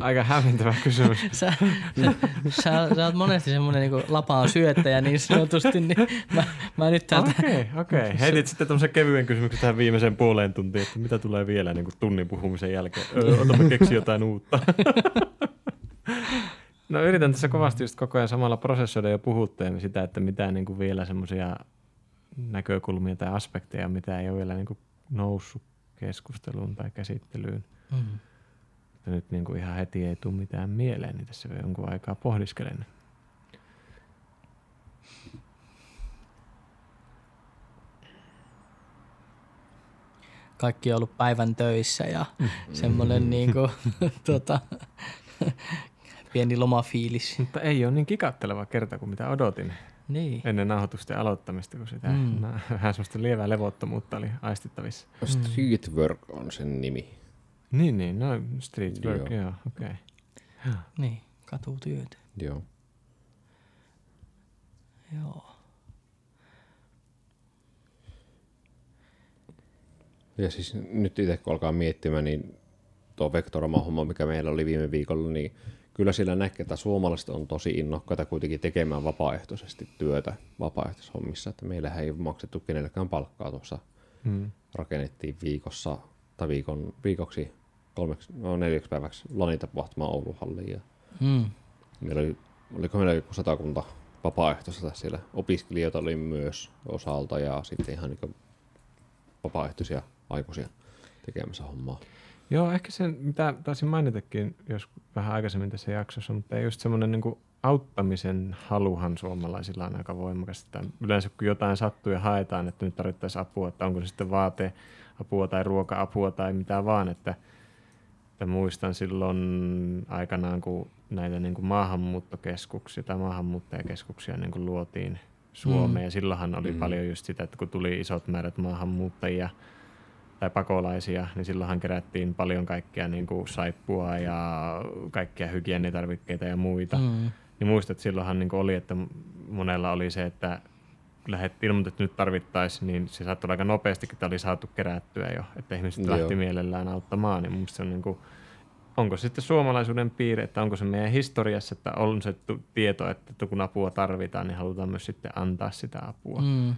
Aika hämmentävä kysymys. Sä, sä, sä, sä oot monesti semmoinen niin lapaan syöttäjä niin sanotusti, niin mä, mä nyt täältä... Okei, okay, okei. Okay. Heitit sitten tämmöisen kevyen kysymyksen tähän viimeiseen puoleen tuntiin, että mitä tulee vielä niin kuin tunnin puhumisen jälkeen. Öö, otamme keksi jotain uutta. no yritän tässä kovasti just koko ajan samalla prosessoida ja puhutteen sitä, että mitä niin kuin vielä semmoisia näkökulmia tai aspekteja, mitä ei ole vielä niin kuin noussut keskusteluun tai käsittelyyn. Mm. Että nyt niin kuin ihan heti ei tule mitään mieleen, niin tässä jonkun aikaa pohdiskelen. Kaikki on ollut päivän töissä ja mm. semmoinen niin kuin, tuota, pieni lomafiilis. Mutta ei ole niin kikatteleva kerta kuin mitä odotin niin. ennen nauhoitusten aloittamista, kun sitä mm. vähän semmoista lievää levottomuutta oli aistittavissa. Street Work on sen nimi. Niin, niin, no street work, joo, joo okei. Okay. Niin, katutyöt. Joo. Joo. Ja siis nyt itse kun alkaa miettimään, niin tuo Vectorama-homma, mikä meillä oli viime viikolla, niin kyllä sillä näkee, että suomalaiset on tosi innokkaita kuitenkin tekemään vapaaehtoisesti työtä vapaaehtoishommissa, että meillähän ei maksettu kenellekään palkkaa tuossa. Hmm. Rakennettiin viikossa tai viikon, viikoksi kolmeksi, no neljäksi päiväksi Lanita-tapahtumaan Oulun halliin. Ja hmm. Meillä oli, oliko meillä joku satakunta vapaaehtoista siellä. Opiskelijoita oli myös osalta ja sitten ihan niin vapaaehtoisia aikuisia tekemässä hommaa. Joo, ehkä se, mitä taisin mainitakin jos vähän aikaisemmin tässä jaksossa, mutta just semmoinen niin auttamisen haluhan suomalaisilla on aika voimakas. Että yleensä kun jotain sattuu ja haetaan, että nyt tarvittaisiin apua, että onko se sitten vaateapua tai ruoka-apua tai mitä vaan, että, että muistan silloin aikanaan, kun näitä niin kuin maahanmuuttokeskuksia tai maahanmuuttajakeskuksia niin kuin luotiin Suomeen, mm. ja silloinhan oli mm. paljon just sitä, että kun tuli isot määrät maahanmuuttajia, tai pakolaisia, niin silloinhan kerättiin paljon kaikkea niin kuin saippua ja kaikkia hygienitarvikkeita ja muita. Mm. Niin muistat, että silloinhan niin kuin oli, että monella oli se, että lähet ilmoitet, että nyt tarvittaisiin, niin se saattoi aika nopeasti, että oli saatu kerättyä jo, että ihmiset Joo. lähti mielellään auttamaan, niin mun se on niin kuin, onko se sitten suomalaisuuden piirre, että onko se meidän historiassa, että on se tieto, että kun apua tarvitaan, niin halutaan myös sitten antaa sitä apua. Mm.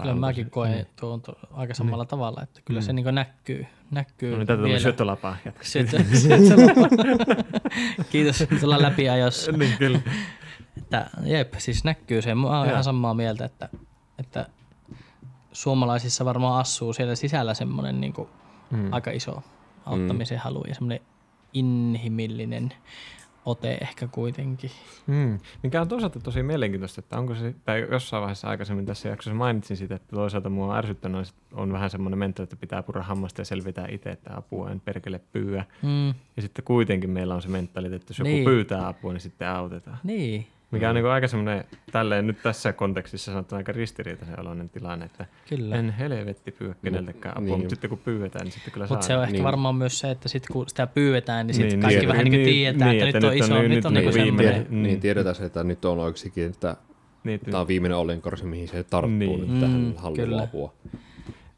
Kyllä mäkin koen niin. tuon to, aika samalla niin. tavalla, että kyllä mm. se niin näkyy. näkyy no niin, tätä tuli syöttölapaa. Syöttö, Kiitos, tulla läpi ajossa. niin, kyllä. Että, jep, siis näkyy se. Mä oon ihan samaa mieltä, että, että suomalaisissa varmaan asuu siellä sisällä semmoinen niin mm. aika iso auttamisen mm. halu ja semmoinen inhimillinen ote ehkä kuitenkin. Hmm. Mikä on toisaalta tosi mielenkiintoista, että onko se, tai jossain vaiheessa aikaisemmin tässä jaksossa mainitsin sitä, että toisaalta mua on ärsyttänyt, että on vähän semmoinen mental, että pitää purra hammasta ja selvitä itse, että apua en perkele pyyä. Hmm. Ja sitten kuitenkin meillä on se mentaliteetti, että jos joku niin. pyytää apua, niin sitten autetaan. Niin. Mikä on niin aika semmoinen, tälleen nyt tässä kontekstissa sanottuna aika ristiriitaisen oloinen tilanne, että kyllä. en helvetti pyydä keneltäkään apua, niin. mutta sitten kun pyydetään, niin sitten kyllä saa. Mutta se on ehkä niin. varmaan myös se, että sitten kun sitä pyydetään, niin sitten niin, kaikki niin, vähän niin, niin tietää, niin, että, että, nyt on iso, nyt on, nyt on niin, viimeinen. Niin, niin tiedetään se, että nyt on oikeastikin, että niin, tämä on viimeinen olinkorsi, mihin se tarttuu niin. nyt tähän mm, haluaa apua.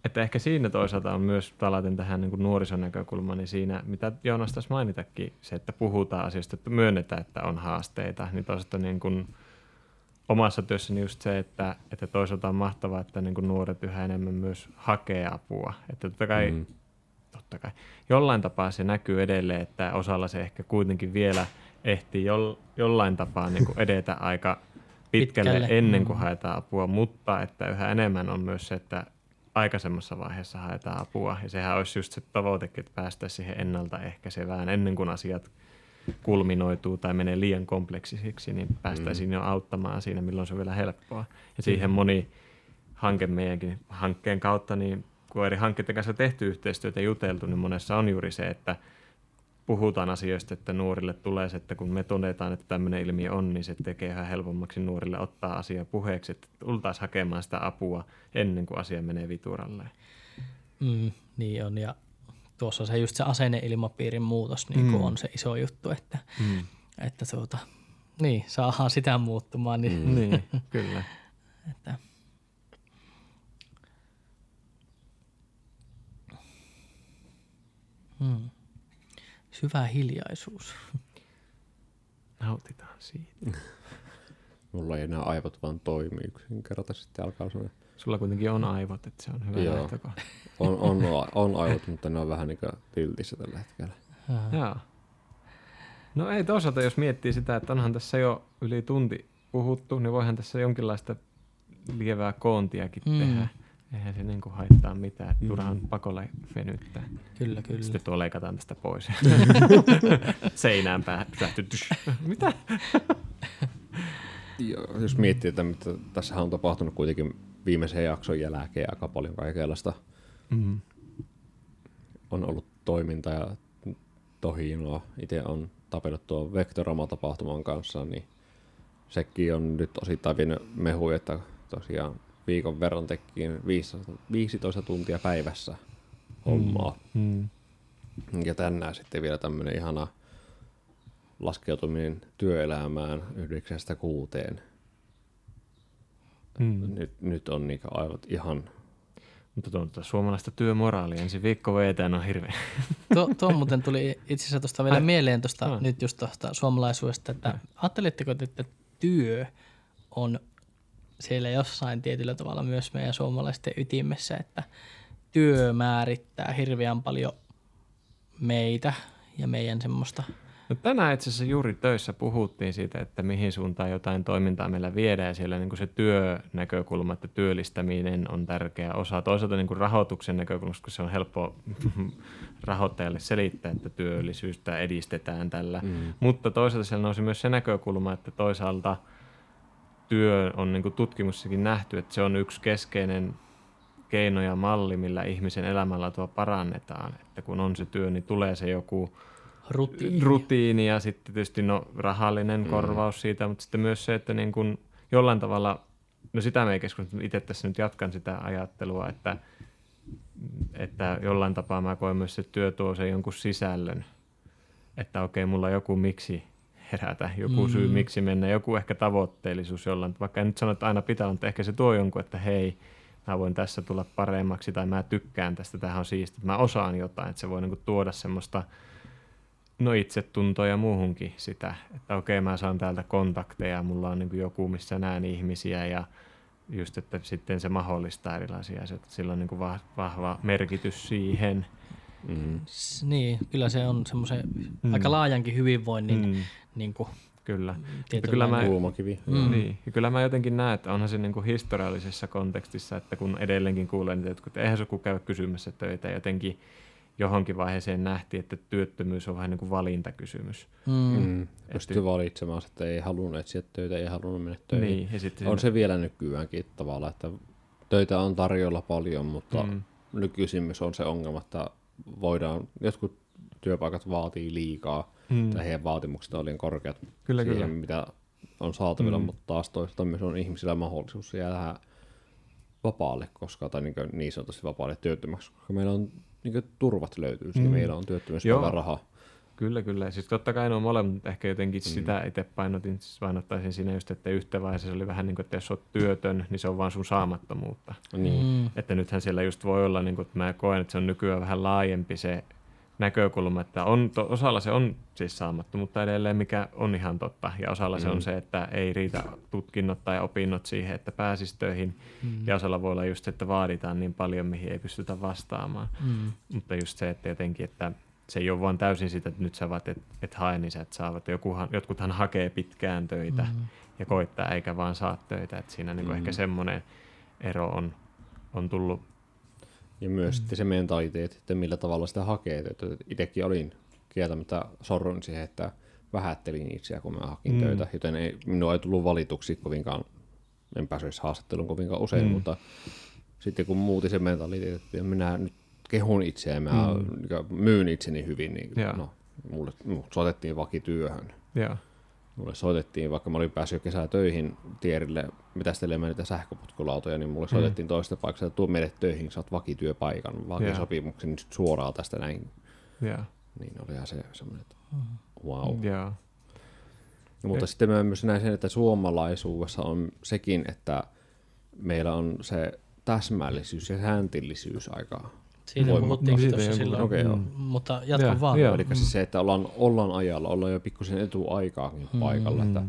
Että ehkä siinä toisaalta on myös palaten tähän niin nuorison näkökulmaan, niin siinä, mitä Joonas taisi mainitakin, se, että puhutaan asioista, että myönnetään, että on haasteita, niin toisaalta niin kuin omassa työssäni just se, että, että toisaalta on mahtavaa, että niin kuin nuoret yhä enemmän myös hakee apua. Että totta kai, mm. totta kai jollain tapaa se näkyy edelleen, että osalla se ehkä kuitenkin vielä ehtii jo, jollain tapaa niin kuin edetä aika pitkälle, pitkälle ennen kuin mm. haetaan apua, mutta että yhä enemmän on myös se, että aikaisemmassa vaiheessa haetaan apua. Ja sehän olisi just se tavoitekin, että päästäisiin siihen ennaltaehkäisevään ennen kuin asiat kulminoituu tai menee liian kompleksisiksi, niin päästäisiin mm. jo auttamaan siinä, milloin se on vielä helppoa. Ja siihen moni hanke meidänkin hankkeen kautta, niin kun eri hankkeiden kanssa tehty yhteistyötä ja juteltu, niin monessa on juuri se, että puhutaan asioista, että nuorille tulee se, että kun me todetaan, että tämmöinen ilmiö on, niin se tekee ihan helpommaksi nuorille ottaa asia puheeksi, että tultaisiin hakemaan sitä apua ennen kuin asia menee vituralle. Mm, niin on, ja tuossa se just se asenneilmapiirin muutos niin mm. on se iso juttu, että, mm. että tuota, niin, saadaan sitä muuttumaan. Niin, mm. niin kyllä. että, hmm. Syvä hiljaisuus. Nautitaan siitä. Mulla ei enää aivot vaan toimi yksinkertaisesti alkaa sellainen. Sulla kuitenkin on aivot, että se on hyvä Joo. On, on, on, aivot, mutta ne on vähän niin kuin tiltissä tällä hetkellä. Joo. No ei toisaalta, jos miettii sitä, että onhan tässä jo yli tunti puhuttu, niin voihan tässä jonkinlaista lievää koontiakin mm. tehdä. Eihän se niin kuin haittaa mitään, että turhaan mm. pakolle venyttää. Kyllä, kyllä. Sitten tuo leikataan tästä pois. Seinään päähän Mitä? Joo, jos miettii, että mitä tässä on tapahtunut kuitenkin viimeisen jakson jälkeen aika paljon kaikenlaista. Mm. On ollut toiminta ja tohinoa. Itse on tapellut tuon Vectorama-tapahtuman kanssa, niin sekin on nyt osittain vienyt mehu, että tosiaan viikon verran tekin 15 tuntia päivässä hommaa. Mm. Mm. Ja tänään sitten vielä tämmöinen ihana laskeutuminen työelämään yhdeksästä kuuteen. Mm. Nyt, nyt on niinku aivan ihan... Mutta tuo, tuo suomalaista työmoraalia ensi viikko vetään on hirveä. Tuo, tuo muuten tuli itse asiassa tuosta vielä Ai. mieleen tuosta, no. nyt just tuosta suomalaisuudesta, että ajattelitteko, että työ on siellä jossain tietyllä tavalla myös meidän suomalaisten ytimessä, että työ määrittää hirveän paljon meitä ja meidän semmoista – No tänään itse asiassa juuri töissä puhuttiin siitä, että mihin suuntaan jotain toimintaa meillä viedään ja siellä niin kuin se työnäkökulma, että työllistäminen on tärkeä osa. Toisaalta niin kuin rahoituksen näkökulmasta, kun se on helppo rahoittajalle selittää, että työllisyystä edistetään tällä. Mm. Mutta toisaalta siellä nousi myös se näkökulma, että toisaalta työ on niin kuin tutkimussakin nähty, että se on yksi keskeinen keino ja malli, millä ihmisen elämänlaatua parannetaan. Että kun on se työ, niin tulee se joku – rutiini. rutiini ja sitten tietysti no, rahallinen mm. korvaus siitä, mutta sitten myös se, että niin kuin jollain tavalla, no sitä me ei keskustella, itse tässä nyt jatkan sitä ajattelua, että, että jollain tapaa mä koen myös, että työ tuo sen jonkun sisällön, että okei, mulla on joku miksi herätä, joku mm. syy miksi mennä, joku ehkä tavoitteellisuus jollain, vaikka en nyt sano, että aina pitää, mutta ehkä se tuo jonkun, että hei, mä voin tässä tulla paremmaksi tai mä tykkään tästä, tähän on siistiä, mä osaan jotain, että se voi niinku tuoda semmoista no itsetuntoa ja muuhunkin sitä, että okei mä saan täältä kontakteja, mulla on niin joku, missä näen ihmisiä ja just, että sitten se mahdollistaa erilaisia asioita, sillä on niin vahva merkitys siihen. Mm. Niin, kyllä se on semmoisen mm. aika laajankin hyvinvoinnin mm. niin kuin, Kyllä. kyllä mä, Mm. Niin. Ja kyllä mä jotenkin näen, että onhan se niin kuin historiallisessa kontekstissa, että kun edelleenkin kuulen, että eihän se joku käy kysymässä töitä jotenkin johonkin vaiheeseen nähtiin, että työttömyys on vähän niin kuin valintakysymys. Mm. Mm. Pystyy valitsemaan, että ei halunnut etsiä töitä, ei halunnut mennä töihin. Niin, ja sitten on se vielä nykyäänkin tavallaan, että töitä on tarjolla paljon, mutta mm. nykyisin myös on se ongelma, että voidaan, jotkut työpaikat vaatii liikaa, mm. tai heidän vaatimukset on liian korkeat kyllä, siihen, kyllä. mitä on saatavilla, mm. mutta taas toisaalta myös on ihmisillä mahdollisuus jäädä vapaalle, koska, tai niin, niin sanotusti vapaalle työttömäksi, koska meillä on niin turvat löytyy, mm. meillä on raha. Kyllä, kyllä. Siis totta kai ne on molemmat, mutta ehkä jotenkin mm. sitä itse painotin, siis painottaisin siinä just, että yhtä vaiheessa se oli vähän niin kuin, että jos olet työtön, niin se on vaan sun saamattomuutta. Niin. Mm. Että nythän siellä just voi olla, niin kuin, että mä koen, että se on nykyään vähän laajempi se näkökulma, että on, to, osalla se on siis saamattu, mutta edelleen mikä on ihan totta. Ja osalla mm. se on mm. se, että ei riitä tutkinnot tai opinnot siihen, että pääsisi töihin. Mm. Ja osalla voi olla just, että vaaditaan niin paljon, mihin ei pystytä vastaamaan. Mm. Mutta just se, että jotenkin, että se ei ole vaan täysin sitä, että nyt sä vaat, et, et hae, niin sä et saavat. Jokuhan, jotkuthan hakee pitkään töitä mm. ja koittaa, eikä vaan saa töitä. Että siinä niin mm. ehkä semmoinen ero on, on tullut ja myös mm. sitten se mentaliteetti, että millä tavalla sitä hakee. Että itsekin olin kieltämättä sorrun siihen, että vähättelin itseä, kun mä hakin mm. töitä, joten ei, minua ei tullut valituksi kovinkaan, en päässyt haastatteluun kovinkaan usein, mm. mutta sitten kun muutin se mentaliteetti, että minä nyt kehun itseä mä mm. myyn itseni hyvin, niin Joo. no, mulle, mulle soitettiin vakityöhön. Joo. Mulle soitettiin, vaikka mä olin päässyt jo kesätöihin tierille metästelemään niitä sähköpotkulautoja, niin mulle soitettiin toista paikasta, että tuo meille töihin, saat vakityöpaikan, vakisopimuksen nyt suoraan tästä näin. Joo. Niin olihan se semmoinen, että wow. Joo. No, mutta sitten mä myös näin sen, että suomalaisuudessa on sekin, että meillä on se täsmällisyys ja sääntillisyys aika Siitä Voima- puhuttiin siitä tuossa silloin, okei, joo. mutta jatka Joo, vaan. joo. Eli siis se, että ollaan, ollaan ajalla, ollaan jo pikkusen etuaikaakin paikalla. Että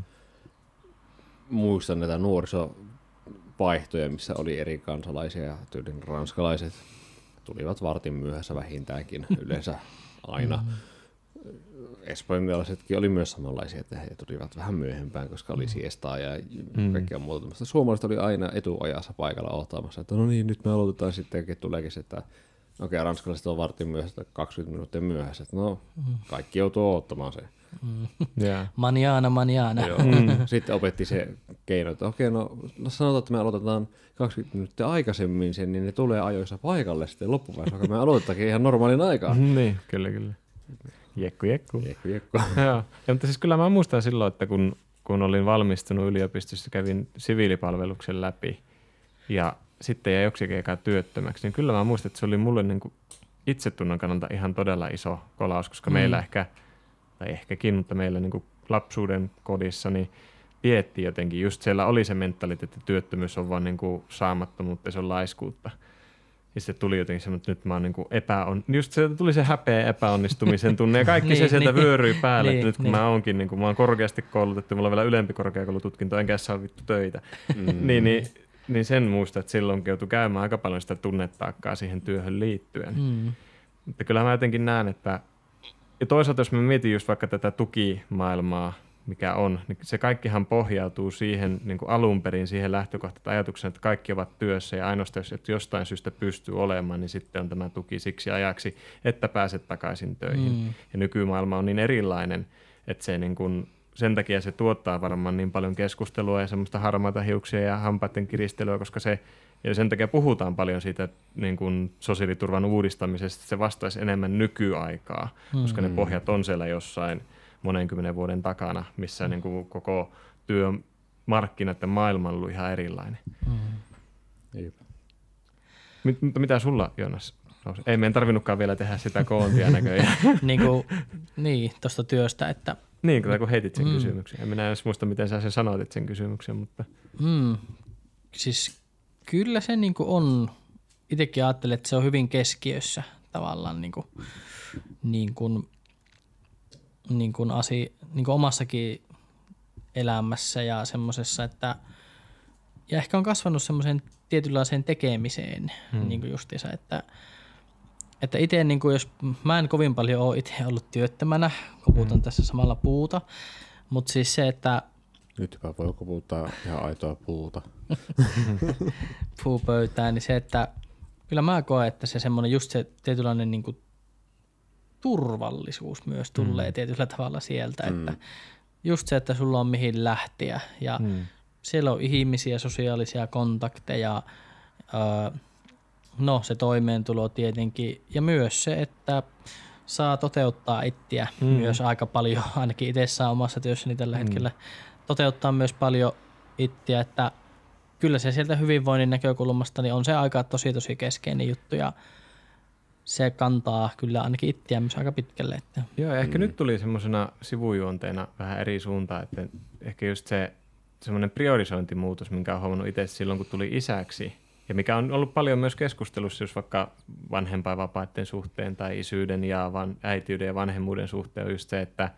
muistan näitä nuorisovaihtoja, missä oli eri kansalaisia ja tyylin ranskalaiset tulivat vartin myöhässä vähintäänkin yleensä aina. Espanjalaisetkin oli myös samanlaisia, että he tulivat vähän myöhempään, koska oli siestaa ja kaikkea muuta. Suomalaiset oli aina etuajassa paikalla ottamassa, että no niin, nyt me aloitetaan sitten, että tuleekin se, että okei, ranskalaiset on vartin myöhässä, 20 minuuttia myöhässä, että no, kaikki joutuu ottamaan se. Joo. Manjana, manjana. Joo. Sitten opetti se keino, että okei, no, no sanotaan, että me aloitetaan 20 minuuttia aikaisemmin sen, niin ne tulee ajoissa paikalle sitten loppuvaiheessa, vaikka me aloitettakin ihan normaalin aikaan. Niin, kyllä, kyllä. Jekku, jekku. Jekku, jekku. Joo. Ja, mutta siis kyllä mä muistan silloin, että kun, kun olin valmistunut yliopistossa, kävin siviilipalveluksen läpi ja sitten jäi joksikin aikaa työttömäksi, niin kyllä mä muistan, että se oli mulle niin kuin itsetunnon kannalta ihan todella iso kolaus, koska mm. meillä ehkä, tai ehkäkin, mutta meillä niin kuin lapsuuden kodissa, niin pietti jotenkin, just siellä oli se mentaliteetti, että työttömyys on vaan niin kuin saamattomuutta ja se on laiskuutta. Ja sitten tuli jotenkin semmoinen, että nyt mä oon niin kuin epäon... Just sieltä tuli se häpeä epäonnistumisen tunne ja kaikki se Niin, sieltä niin. vyöryi päälle, Niin, että nyt kun niin. mä oonkin, niin kuin, mä oon korkeasti koulutettu, mulla on vielä ylempi korkeakoulututkinto, enkä saa vittu töitä. Mm. niin, niin, niin sen muista, että silloinkin joutui käymään aika paljon sitä tunnetaakkaa siihen työhön liittyen. Mm. Mutta kyllä mä jotenkin näen, että ja toisaalta jos mä mietin just vaikka tätä tukimaailmaa, mikä on, niin se kaikkihan pohjautuu siihen niin kuin alun perin siihen lähtökohtaan ajatukseen, että kaikki ovat työssä ja ainoastaan jos jostain syystä pystyy olemaan, niin sitten on tämä tuki siksi ajaksi, että pääset takaisin töihin. Mm. Ja nykymaailma on niin erilainen, että se niin kuin, sen takia se tuottaa varmaan niin paljon keskustelua ja semmoista harmaita hiuksia ja hampaiden kiristelyä, koska se ja sen takia puhutaan paljon siitä niin kuin sosiaaliturvan uudistamisesta, että se vastaisi enemmän nykyaikaa, koska ne pohjat on siellä jossain monenkymmenen vuoden takana, missä niin kuin koko työmarkkinat ja maailma on ollut ihan erilainen. Jep. Mit, mutta mitä sulla, nousi? Ei meidän tarvinnutkaan vielä tehdä sitä koontia näköjään. niin kuin, niin, tuosta työstä, että niin, kun kun heitit sen mm. kysymyksen. En minä edes muista, miten sä sen sanoitit sen kysymyksen, mutta Mm. Siis kyllä se niin kuin on, itsekin ajattelen, että se on hyvin keskiössä tavallaan niin kuin, niin kuin, niin kuin asi, niin kuin omassakin elämässä ja semmoisessa, että ja ehkä on kasvanut semmoiseen tietynlaiseen tekemiseen hmm. niin kuin justiinsa, että että itse, niin kuin jos mä en kovin paljon ole itse ollut työttömänä, koputan hmm. tässä samalla puuta, mutta siis se, että Nytpä voi puhuttaa ihan aitoa puuta. puupöytään, niin se, että kyllä mä koen, että se semmoinen just se tietynlainen niin kuin turvallisuus myös tulee mm. tietyllä tavalla sieltä, mm. että just se, että sulla on mihin lähteä ja mm. siellä on ihmisiä, sosiaalisia kontakteja, öö, no se toimeentulo tietenkin ja myös se, että saa toteuttaa ittiä mm. myös aika paljon, ainakin itse saa omassa työssäni tällä hetkellä toteuttaa myös paljon ittiä, että kyllä se sieltä hyvinvoinnin näkökulmasta niin on se aika tosi tosi keskeinen juttu ja se kantaa kyllä ainakin ittiä myös aika pitkälle. Että. Joo, ja ehkä mm. nyt tuli semmoisena sivujuonteena vähän eri suuntaan, että ehkä just se semmoinen priorisointimuutos, minkä olen huomannut itse silloin, kun tuli isäksi, ja mikä on ollut paljon myös keskustelussa, jos vaikka vanhempainvapaiden suhteen tai isyyden ja van, äitiyden ja vanhemmuuden suhteen on just se, että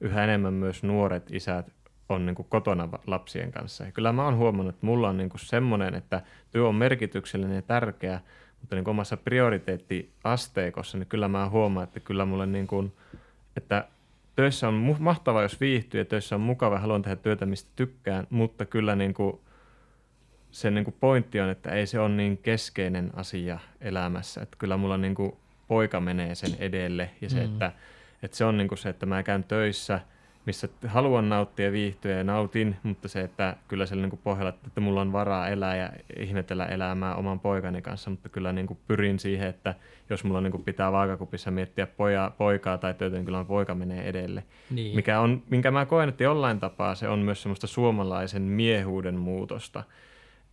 yhä enemmän myös nuoret isät on niin kuin kotona lapsien kanssa. Ja kyllä mä oon huomannut, että mulla on niin kuin semmoinen, että työ on merkityksellinen ja tärkeä, mutta niin kuin omassa prioriteettiasteikossa, niin kyllä mä huomaan, että kyllä mulle niin kuin, että töissä on mahtavaa, jos viihtyy ja töissä on mukava haluan tehdä työtä, mistä tykkään, mutta kyllä niin kuin se niin kuin pointti on, että ei se ole niin keskeinen asia elämässä. Että kyllä mulla niin kuin poika menee sen edelle ja se, mm. että, että se on niin kuin se, että mä käyn töissä missä haluan nauttia ja viihtyä ja nautin, mutta se, että kyllä siellä niin pohjalla, että mulla on varaa elää ja ihmetellä elämää oman poikani kanssa, mutta kyllä niin kuin pyrin siihen, että jos mulla niin kuin pitää vaakakupissa miettiä poja, poikaa tai töitä, niin kyllä poika menee edelle. Niin. Mikä on, minkä mä koen, että jollain tapaa se on myös semmoista suomalaisen miehuuden muutosta,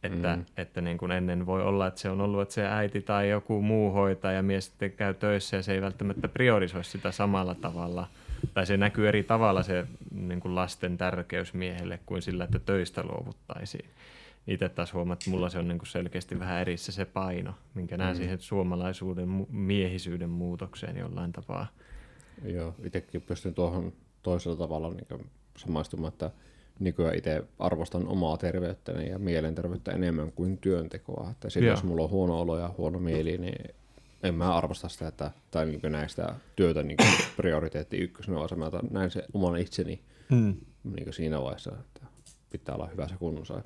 että, mm. että niin kuin ennen voi olla, että se on ollut, että se äiti tai joku muu hoitaa ja mies sitten käy töissä ja se ei välttämättä priorisoi sitä samalla tavalla – tai se näkyy eri tavalla se niin kuin lasten tärkeys miehelle kuin sillä, että töistä luovuttaisiin. Itse taas huomaat, että mulla se on niin kuin selkeästi vähän erissä se paino, minkä näen mm. siihen suomalaisuuden miehisyyden muutokseen jollain tapaa. Joo, itsekin pystyn tuohon toisella tavalla niin samaistumaan, että nykyään itse arvostan omaa terveyttäni ja mielenterveyttä enemmän kuin työntekoa. Että sit jos mulla on huono olo ja huono mieli, niin en mä arvosta sitä, että, tai niin näin sitä työtä niin prioriteetti ykkösenä, vaan mä näin se oman itseni mm. niin siinä vaiheessa, että pitää olla hyvässä kunnossa,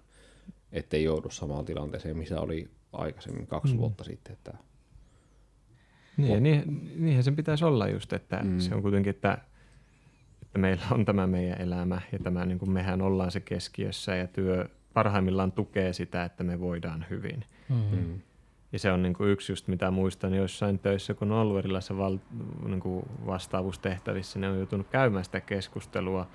ettei joudu samaan tilanteeseen, missä oli aikaisemmin kaksi mm. vuotta sitten. Että... Niin, niin, niinhän sen pitäisi olla just, että mm. se on kuitenkin, että, että meillä on tämä meidän elämä ja tämä, niin kuin mehän ollaan se keskiössä ja työ parhaimmillaan tukee sitä, että me voidaan hyvin. Mm-hmm. Mm. Ja se on niin kuin yksi just mitä muistan joissain töissä, kun on ollut erilaisissa val, niin kuin vastaavuustehtävissä, ne on joutunut käymään sitä keskustelua,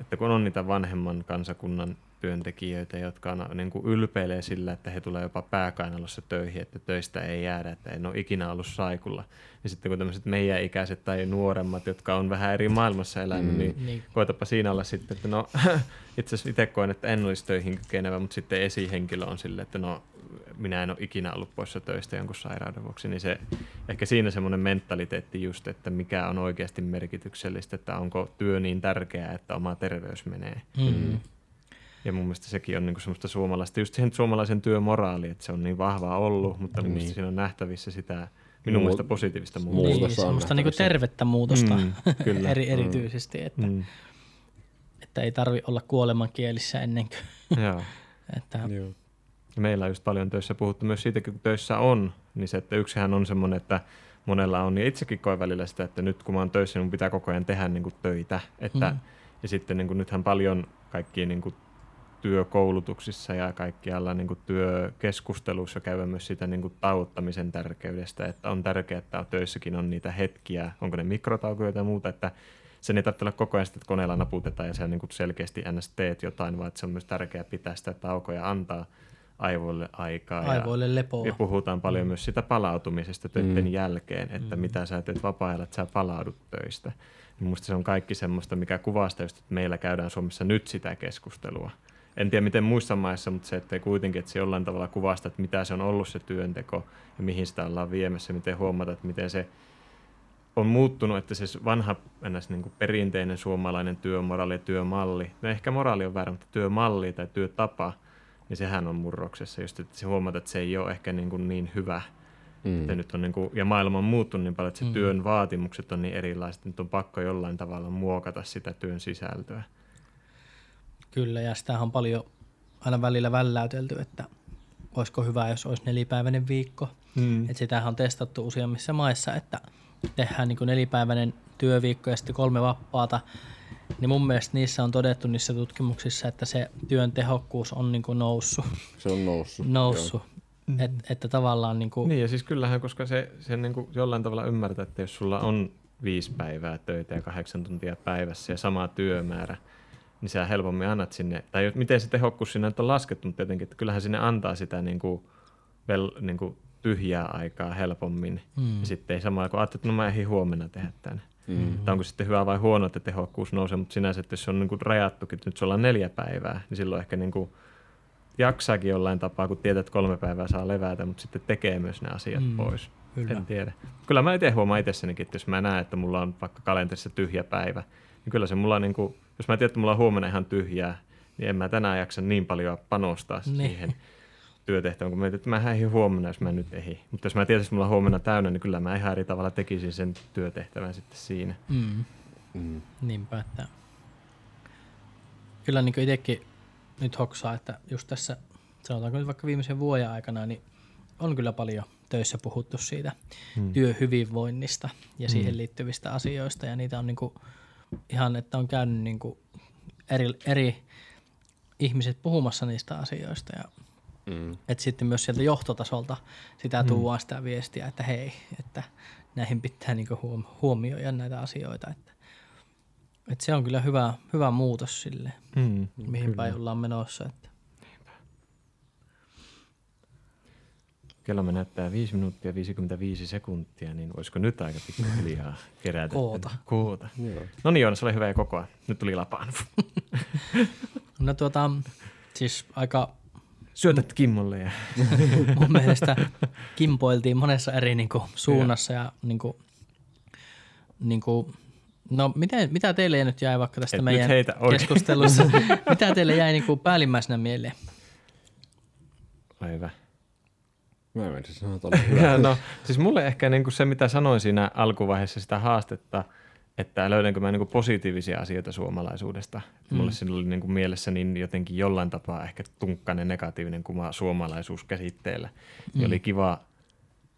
että kun on niitä vanhemman kansakunnan työntekijöitä, jotka on, niin kuin ylpeilee sillä, että he tulee jopa pääkainalossa töihin, että töistä ei jäädä, että en ole ikinä ollut saikulla. Ja sitten kun tämmöiset meidän ikäiset tai nuoremmat, jotka on vähän eri maailmassa elänyt, mm. niin, niin koetapa siinä olla sitten, että no itse asiassa itse koen, että en olisi töihin kykenevä, mutta sitten esihenkilö on sille, että no minä en ole ikinä ollut poissa töistä jonkun sairauden vuoksi, niin se, ehkä siinä semmoinen mentaliteetti just, että mikä on oikeasti merkityksellistä, että onko työ niin tärkeää, että oma terveys menee. Mm. Ja mun mielestä sekin on niinku semmoista suomalaista, just siihen suomalaisen työmoraali, että se on niin vahvaa ollut, mutta mun niin. siinä on nähtävissä sitä minun mielestä positiivista muutosta. Niin, semmoista niinku tervettä muutosta mm, kyllä. Eri, erityisesti, että, mm. että ei tarvi olla kuolemankielissä ennen kuin. Joo. että, Joo. Meillä on just paljon töissä puhuttu myös siitä, kun töissä on, niin se, että yksihän on semmoinen, että monella on, ja itsekin koen välillä sitä, että nyt kun mä oon töissä, niin pitää koko ajan tehdä niin kuin töitä. Että, mm. Ja sitten niin kuin, nythän paljon kaikkia niin kuin, työkoulutuksissa ja kaikkialla niin kuin työkeskusteluissa käydään myös sitä niin kuin tauottamisen tärkeydestä, että on tärkeää, että töissäkin on niitä hetkiä, onko ne mikrotaukoja tai muuta, että sen ei tarvitse olla koko ajan että koneella naputetaan ja se niin kuin selkeästi ns. teet jotain, vaan että se on myös tärkeää pitää sitä taukoja antaa aivoille aikaa. Aivoille ja, lepoa. Ja puhutaan paljon mm. myös sitä palautumisesta töiden mm. jälkeen, että mm. mitä sä teet vapaa-ajalla, että sä palaudut töistä. Minusta se on kaikki semmoista, mikä kuvastaa just, että meillä käydään Suomessa nyt sitä keskustelua en tiedä miten muissa maissa, mutta se, että kuitenkin, että se jollain tavalla kuvasta, että mitä se on ollut se työnteko ja mihin sitä ollaan viemässä, miten huomata, että miten se on muuttunut, että se vanha ennäs, niin kuin perinteinen suomalainen työmoraali ja työmalli, no ehkä moraali on väärä, mutta työmalli tai työtapa, niin sehän on murroksessa, just että se huomata, että se ei ole ehkä niin, kuin niin hyvä, Mm. Että nyt on niin kuin, ja maailma on muuttunut niin paljon, että se mm. työn vaatimukset on niin erilaiset, että on pakko jollain tavalla muokata sitä työn sisältöä. Kyllä, ja sitä on paljon aina välillä välläytelty, että olisiko hyvä, jos olisi nelipäiväinen viikko. Mm. Että sitähän on testattu useammissa maissa, että tehdään niin nelipäiväinen työviikko ja sitten kolme vapaata. Niin mun mielestä niissä on todettu niissä tutkimuksissa, että se työn tehokkuus on niin noussut. Se on noussut. noussut. Et, että tavallaan... Niin, kuin... niin ja siis kyllähän, koska se, se niin kuin jollain tavalla ymmärtää, että jos sulla on viisi päivää töitä ja kahdeksan tuntia päivässä ja sama työmäärä, niin sä helpommin annat sinne, tai miten se tehokkuus sinne on laskettu, mutta tietenkin, että kyllähän sinne antaa sitä niin kuin, vel, niin kuin tyhjää aikaa helpommin. Mm. Ja sitten ei samalla, kun ajattelet, että no mä ehdin huomenna tehdä tämän. Mm. Tai onko sitten hyvä vai huono, että tehokkuus nousee, mutta sinänsä, että jos se on niin kuin rajattukin, että nyt se ollaan neljä päivää, niin silloin ehkä niin kuin jaksaakin jollain tapaa, kun tietää, että kolme päivää saa levätä, mutta sitten tekee myös ne asiat mm. pois. Kyllä. En tiedä. Kyllä mä itse huomaan itsessänikin, että jos mä näen, että mulla on vaikka kalenterissa tyhjä päivä, niin kyllä se mulla on niin kuin jos mä tiedän, että mulla on huomenna ihan tyhjää, niin en mä tänään jaksa niin paljon panostaa niin. siihen työtehtävään, kun mä että mä häihin huomenna, jos mä nyt ehi. Mutta jos mä tiesin, että mulla on huomenna täynnä, niin kyllä mä ihan eri tavalla tekisin sen työtehtävän sitten siinä. Mm. Mm. Niinpä, että kyllä niin itsekin nyt hoksaa, että just tässä sanotaanko nyt vaikka viimeisen vuoden aikana, niin on kyllä paljon töissä puhuttu siitä mm. työhyvinvoinnista ja siihen mm. liittyvistä asioista ja niitä on niin kuin ihan, että on käynyt niin kuin eri, eri ihmiset puhumassa niistä asioista ja Mm. että sitten myös sieltä johtotasolta sitä tuodaan sitä viestiä, että hei, että näihin pitää niinku huom- huomioida näitä asioita. Että, että se on kyllä hyvä, hyvä muutos sille, Mm. mihin päin ollaan menossa. Että. Kello me näyttää 5 minuuttia 55 sekuntia, niin olisiko nyt aika pikkuhiljaa kerätä? Koota. Koota. No niin Joonas, ole hyvä ja kokoa. Nyt tuli lapaan. No tuota, siis aika Syötät Kimmolle ja... mun mielestä kimpoiltiin monessa eri niinku suunnassa ja niinku, niinku, no miten, mitä teille nyt jäi vaikka tästä Et meidän heitä keskustelussa, mitä teille jäi niinku päällimmäisenä mieleen? Ole hyvä. Mä en mennä sanoa, että oli hyvä. No, siis mulle ehkä niin kuin se, mitä sanoin siinä alkuvaiheessa sitä haastetta, että löydänkö mä niin kuin positiivisia asioita suomalaisuudesta. Mm. Mulle siinä oli niin kuin mielessä niin jotenkin jollain tapaa ehkä tunkkainen negatiivinen kuva suomalaisuus käsitteellä. Mm. Ja oli kiva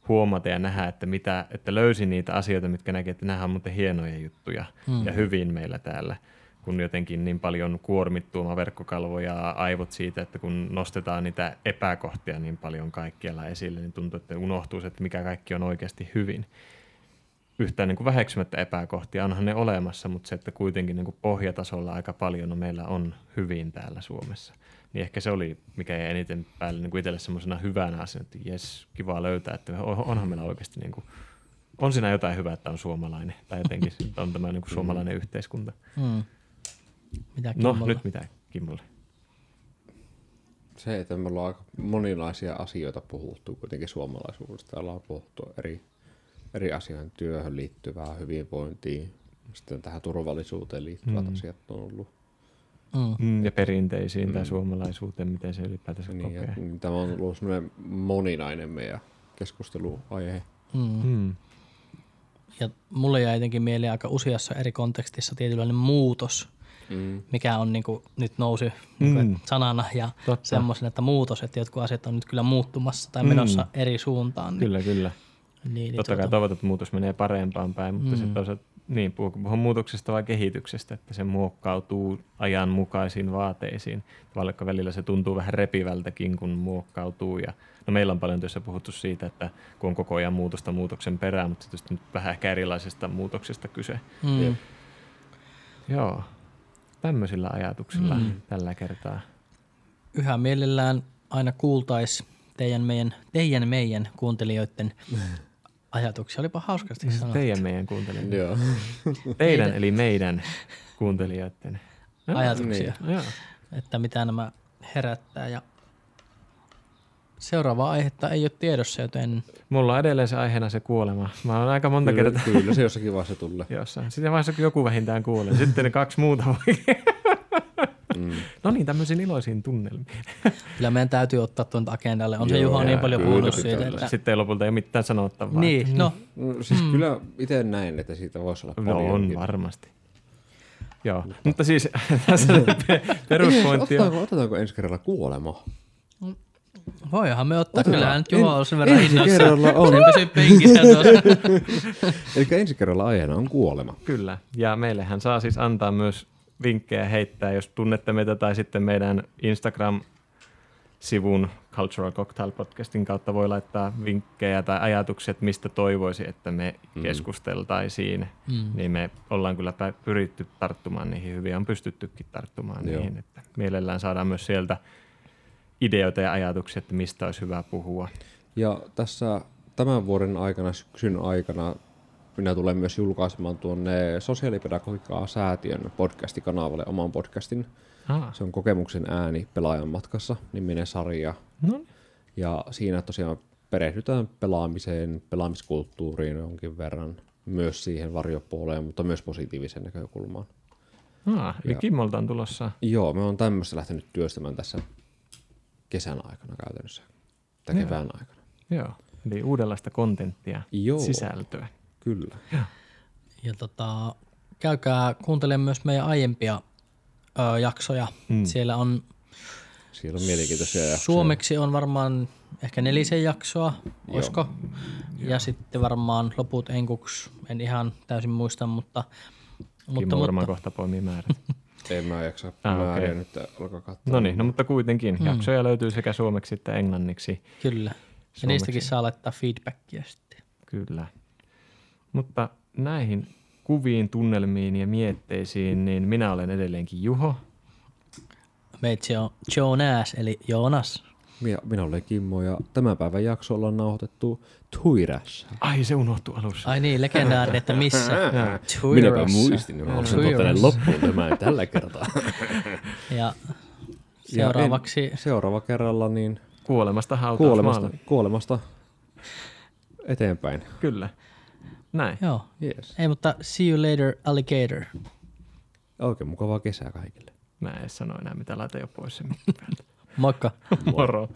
huomata ja nähdä, että, mitä, että löysin niitä asioita, mitkä näki, että nämä on muuten hienoja juttuja mm. ja hyvin meillä täällä kun jotenkin niin paljon kuormittuu verkkokalvo ja aivot siitä, että kun nostetaan niitä epäkohtia niin paljon kaikkialla esille, niin tuntuu, että unohtuu se, että mikä kaikki on oikeasti hyvin. Yhtään niin kuin väheksymättä epäkohtia, onhan ne olemassa, mutta se, että kuitenkin niin kuin pohjatasolla aika paljon no meillä on hyvin täällä Suomessa. Niin ehkä se oli, mikä jäi eniten päälle niin kuin itselle semmoisena hyvänä asiana, että jes, kiva löytää, että on- onhan meillä oikeasti niin kuin, on siinä jotain hyvää, että on suomalainen, tai jotenkin on tämä niin kuin suomalainen yhteiskunta. Mm. Mitä No nyt mitä Kimmolle? Se, että me ollaan aika moninaisia asioita puhuttu kuitenkin suomalaisuudesta. Ollaan puhuttu eri, eri asioihin, työhön liittyvää, hyvinvointiin, sitten tähän turvallisuuteen liittyvät mm. asiat on ollut. Mm. Mm, ja perinteisiin mm. tai suomalaisuuteen, miten se ylipäätänsä Niin, kokee. ja, niin, tämä on ollut semmoinen moninainen meidän keskusteluaihe. Mm. Mm. Ja mulle jäi jotenkin mieleen aika useassa eri kontekstissa tietynlainen muutos, Mm. mikä on niin kuin, nyt nousi niin kuin, Mm. sanana ja semmoisen, että muutos, että jotkut asiat on nyt kyllä muuttumassa tai menossa eri suuntaan. Niin, Kyllä, kyllä. niin, niin, Totta kai toivotaan, että muutos menee parempaan päin, mutta mm. Mm. sitten toisaalta niin, puhuu muutoksesta vai kehityksestä, että se muokkautuu ajanmukaisiin vaateisiin. Vaikka välillä se tuntuu vähän repivältäkin, kun muokkautuu. Ja, no meillä on paljon työssä puhuttu siitä, että kun on koko ajan muutosta muutoksen perään, mutta tietysti nyt vähän ehkä erilaisesta muutoksesta kyse. Mm. Joo, tämmöisillä ajatuksilla Mm. mm. tällä kertaa. Yhä mielellään aina kuultais teidän meidän, teidän meidän kuuntelijoiden ajatuksia. Olipa hauskasti sanottu. Teidän meidän kuuntelijoiden. Joo. Teidän eli meidän kuuntelijoiden. Joo, Ajatuksia. Niin. Joo. että mitä nämä herättää. Ja seuraava aihetta ei ole tiedossa, joten Mulla on edelleen se aiheena se kuolema. Mä oon aika monta Kyllä, kertaa kyllä se jossakin vaiheessa tulee. jossain. Sitten vaiheessa joku vähintään kuulee. Sitten ne kaksi muuta voi. Mm. No niin, tämmöisiin iloisiin tunnelmiin. kyllä meidän täytyy ottaa tuon agendalle. On se Joo, Juha niin paljon puhunut siitä, kyllä. että Sitten ei lopulta ei ole mitään sanottavaa. niin, no, No, siis mm. kyllä itse näin, että siitä voisi olla No paljon. on varmasti. Joo, mutta siis tässä pe- peruspointti on... Otetaanko, otetaanko ensi kerralla kuolema? Voihan me ottaa. Otetaan. Kyllähän nyt Juha on sen verran ensi innossa. kerralla on. Se pysyy penkissä tuossa. Eli ensi kerralla aiheena on kuolema. Kyllä, ja meillähän saa siis antaa myös vinkkejä heittää, jos tunnette meitä tai sitten meidän Instagram-sivun Cultural Cocktail Podcastin kautta voi laittaa vinkkejä tai ajatukset, mistä toivoisi, että me Mm. keskusteltaisiin. Mm. Niin me ollaan kyllä pyritty tarttumaan niihin hyvin, on pystyttykin tarttumaan Joo. niihin. Että mielellään saadaan myös sieltä ideoita ja ajatuksia, että mistä olisi hyvä puhua. Ja tässä tämän vuoden aikana, syksyn aikana, minä tulen myös julkaisemaan tuonne sosiaalipedagogiikkaa säätiön podcastikanavalle oman podcastin. Ah, Se on kokemuksen ääni pelaajan matkassa, niminen sarja. no, Ja siinä tosiaan perehdytään pelaamiseen, pelaamiskulttuuriin jonkin verran, myös siihen varjopuoleen, mutta myös positiiviseen näkökulmaan. ah, eli Ja- Kimmolta on tulossa. Joo, me on tämmöistä lähtenyt työstämään tässä kesän aikana käytännössä, tai Joo. kevään aikana. Joo, eli uudenlaista kontenttia, Joo. sisältöä. Kyllä. Ja tota, käykää kuuntelemaan myös meidän aiempia ö, jaksoja. Mm. Mm. Siellä on Siellä on mielenkiintoisia jaksoja. Suomeksi on varmaan ehkä nelisen jaksoa, olisiko? Ja sitten varmaan loput enkuksi, en ihan täysin muista, mutta Mutta- Kimmo varmaan mutta- kohta poimii määrät. En mä jaksa Ah, määriä okei. nyt alkaa katsoa. No niin, no mutta kuitenkin. Jaksoja löytyy sekä suomeksi että englanniksi. Kyllä. Ja Suomeksi. niistäkin saa laittaa feedbackia sitten. Kyllä. Mutta näihin kuviin, tunnelmiin ja mietteisiin, niin minä olen edelleenkin Juho. Meitsi on Jonas, eli Joonas. Minä, minä olen Kimmo ja tämän päivän jakso ollaan nauhoitettu Tuirassa. Ai, se unohtui alussa. Ai niin, legendaarinen, että missä? Minäpä muistin, niin mä Tuirassa. tänne loppuun tämän tällä kertaa. Ja Ja seuraavaksi en, seuraava kerralla niin Kuolemasta hautaus kuolemasta, kuolemasta eteenpäin. Kyllä. Näin. Joo. Yes. Ei, mutta see you later alligator. Oikein mukavaa kesää kaikille. Mä en sano enää mitä laita jo pois se mikki päältä. Moikka. Moro.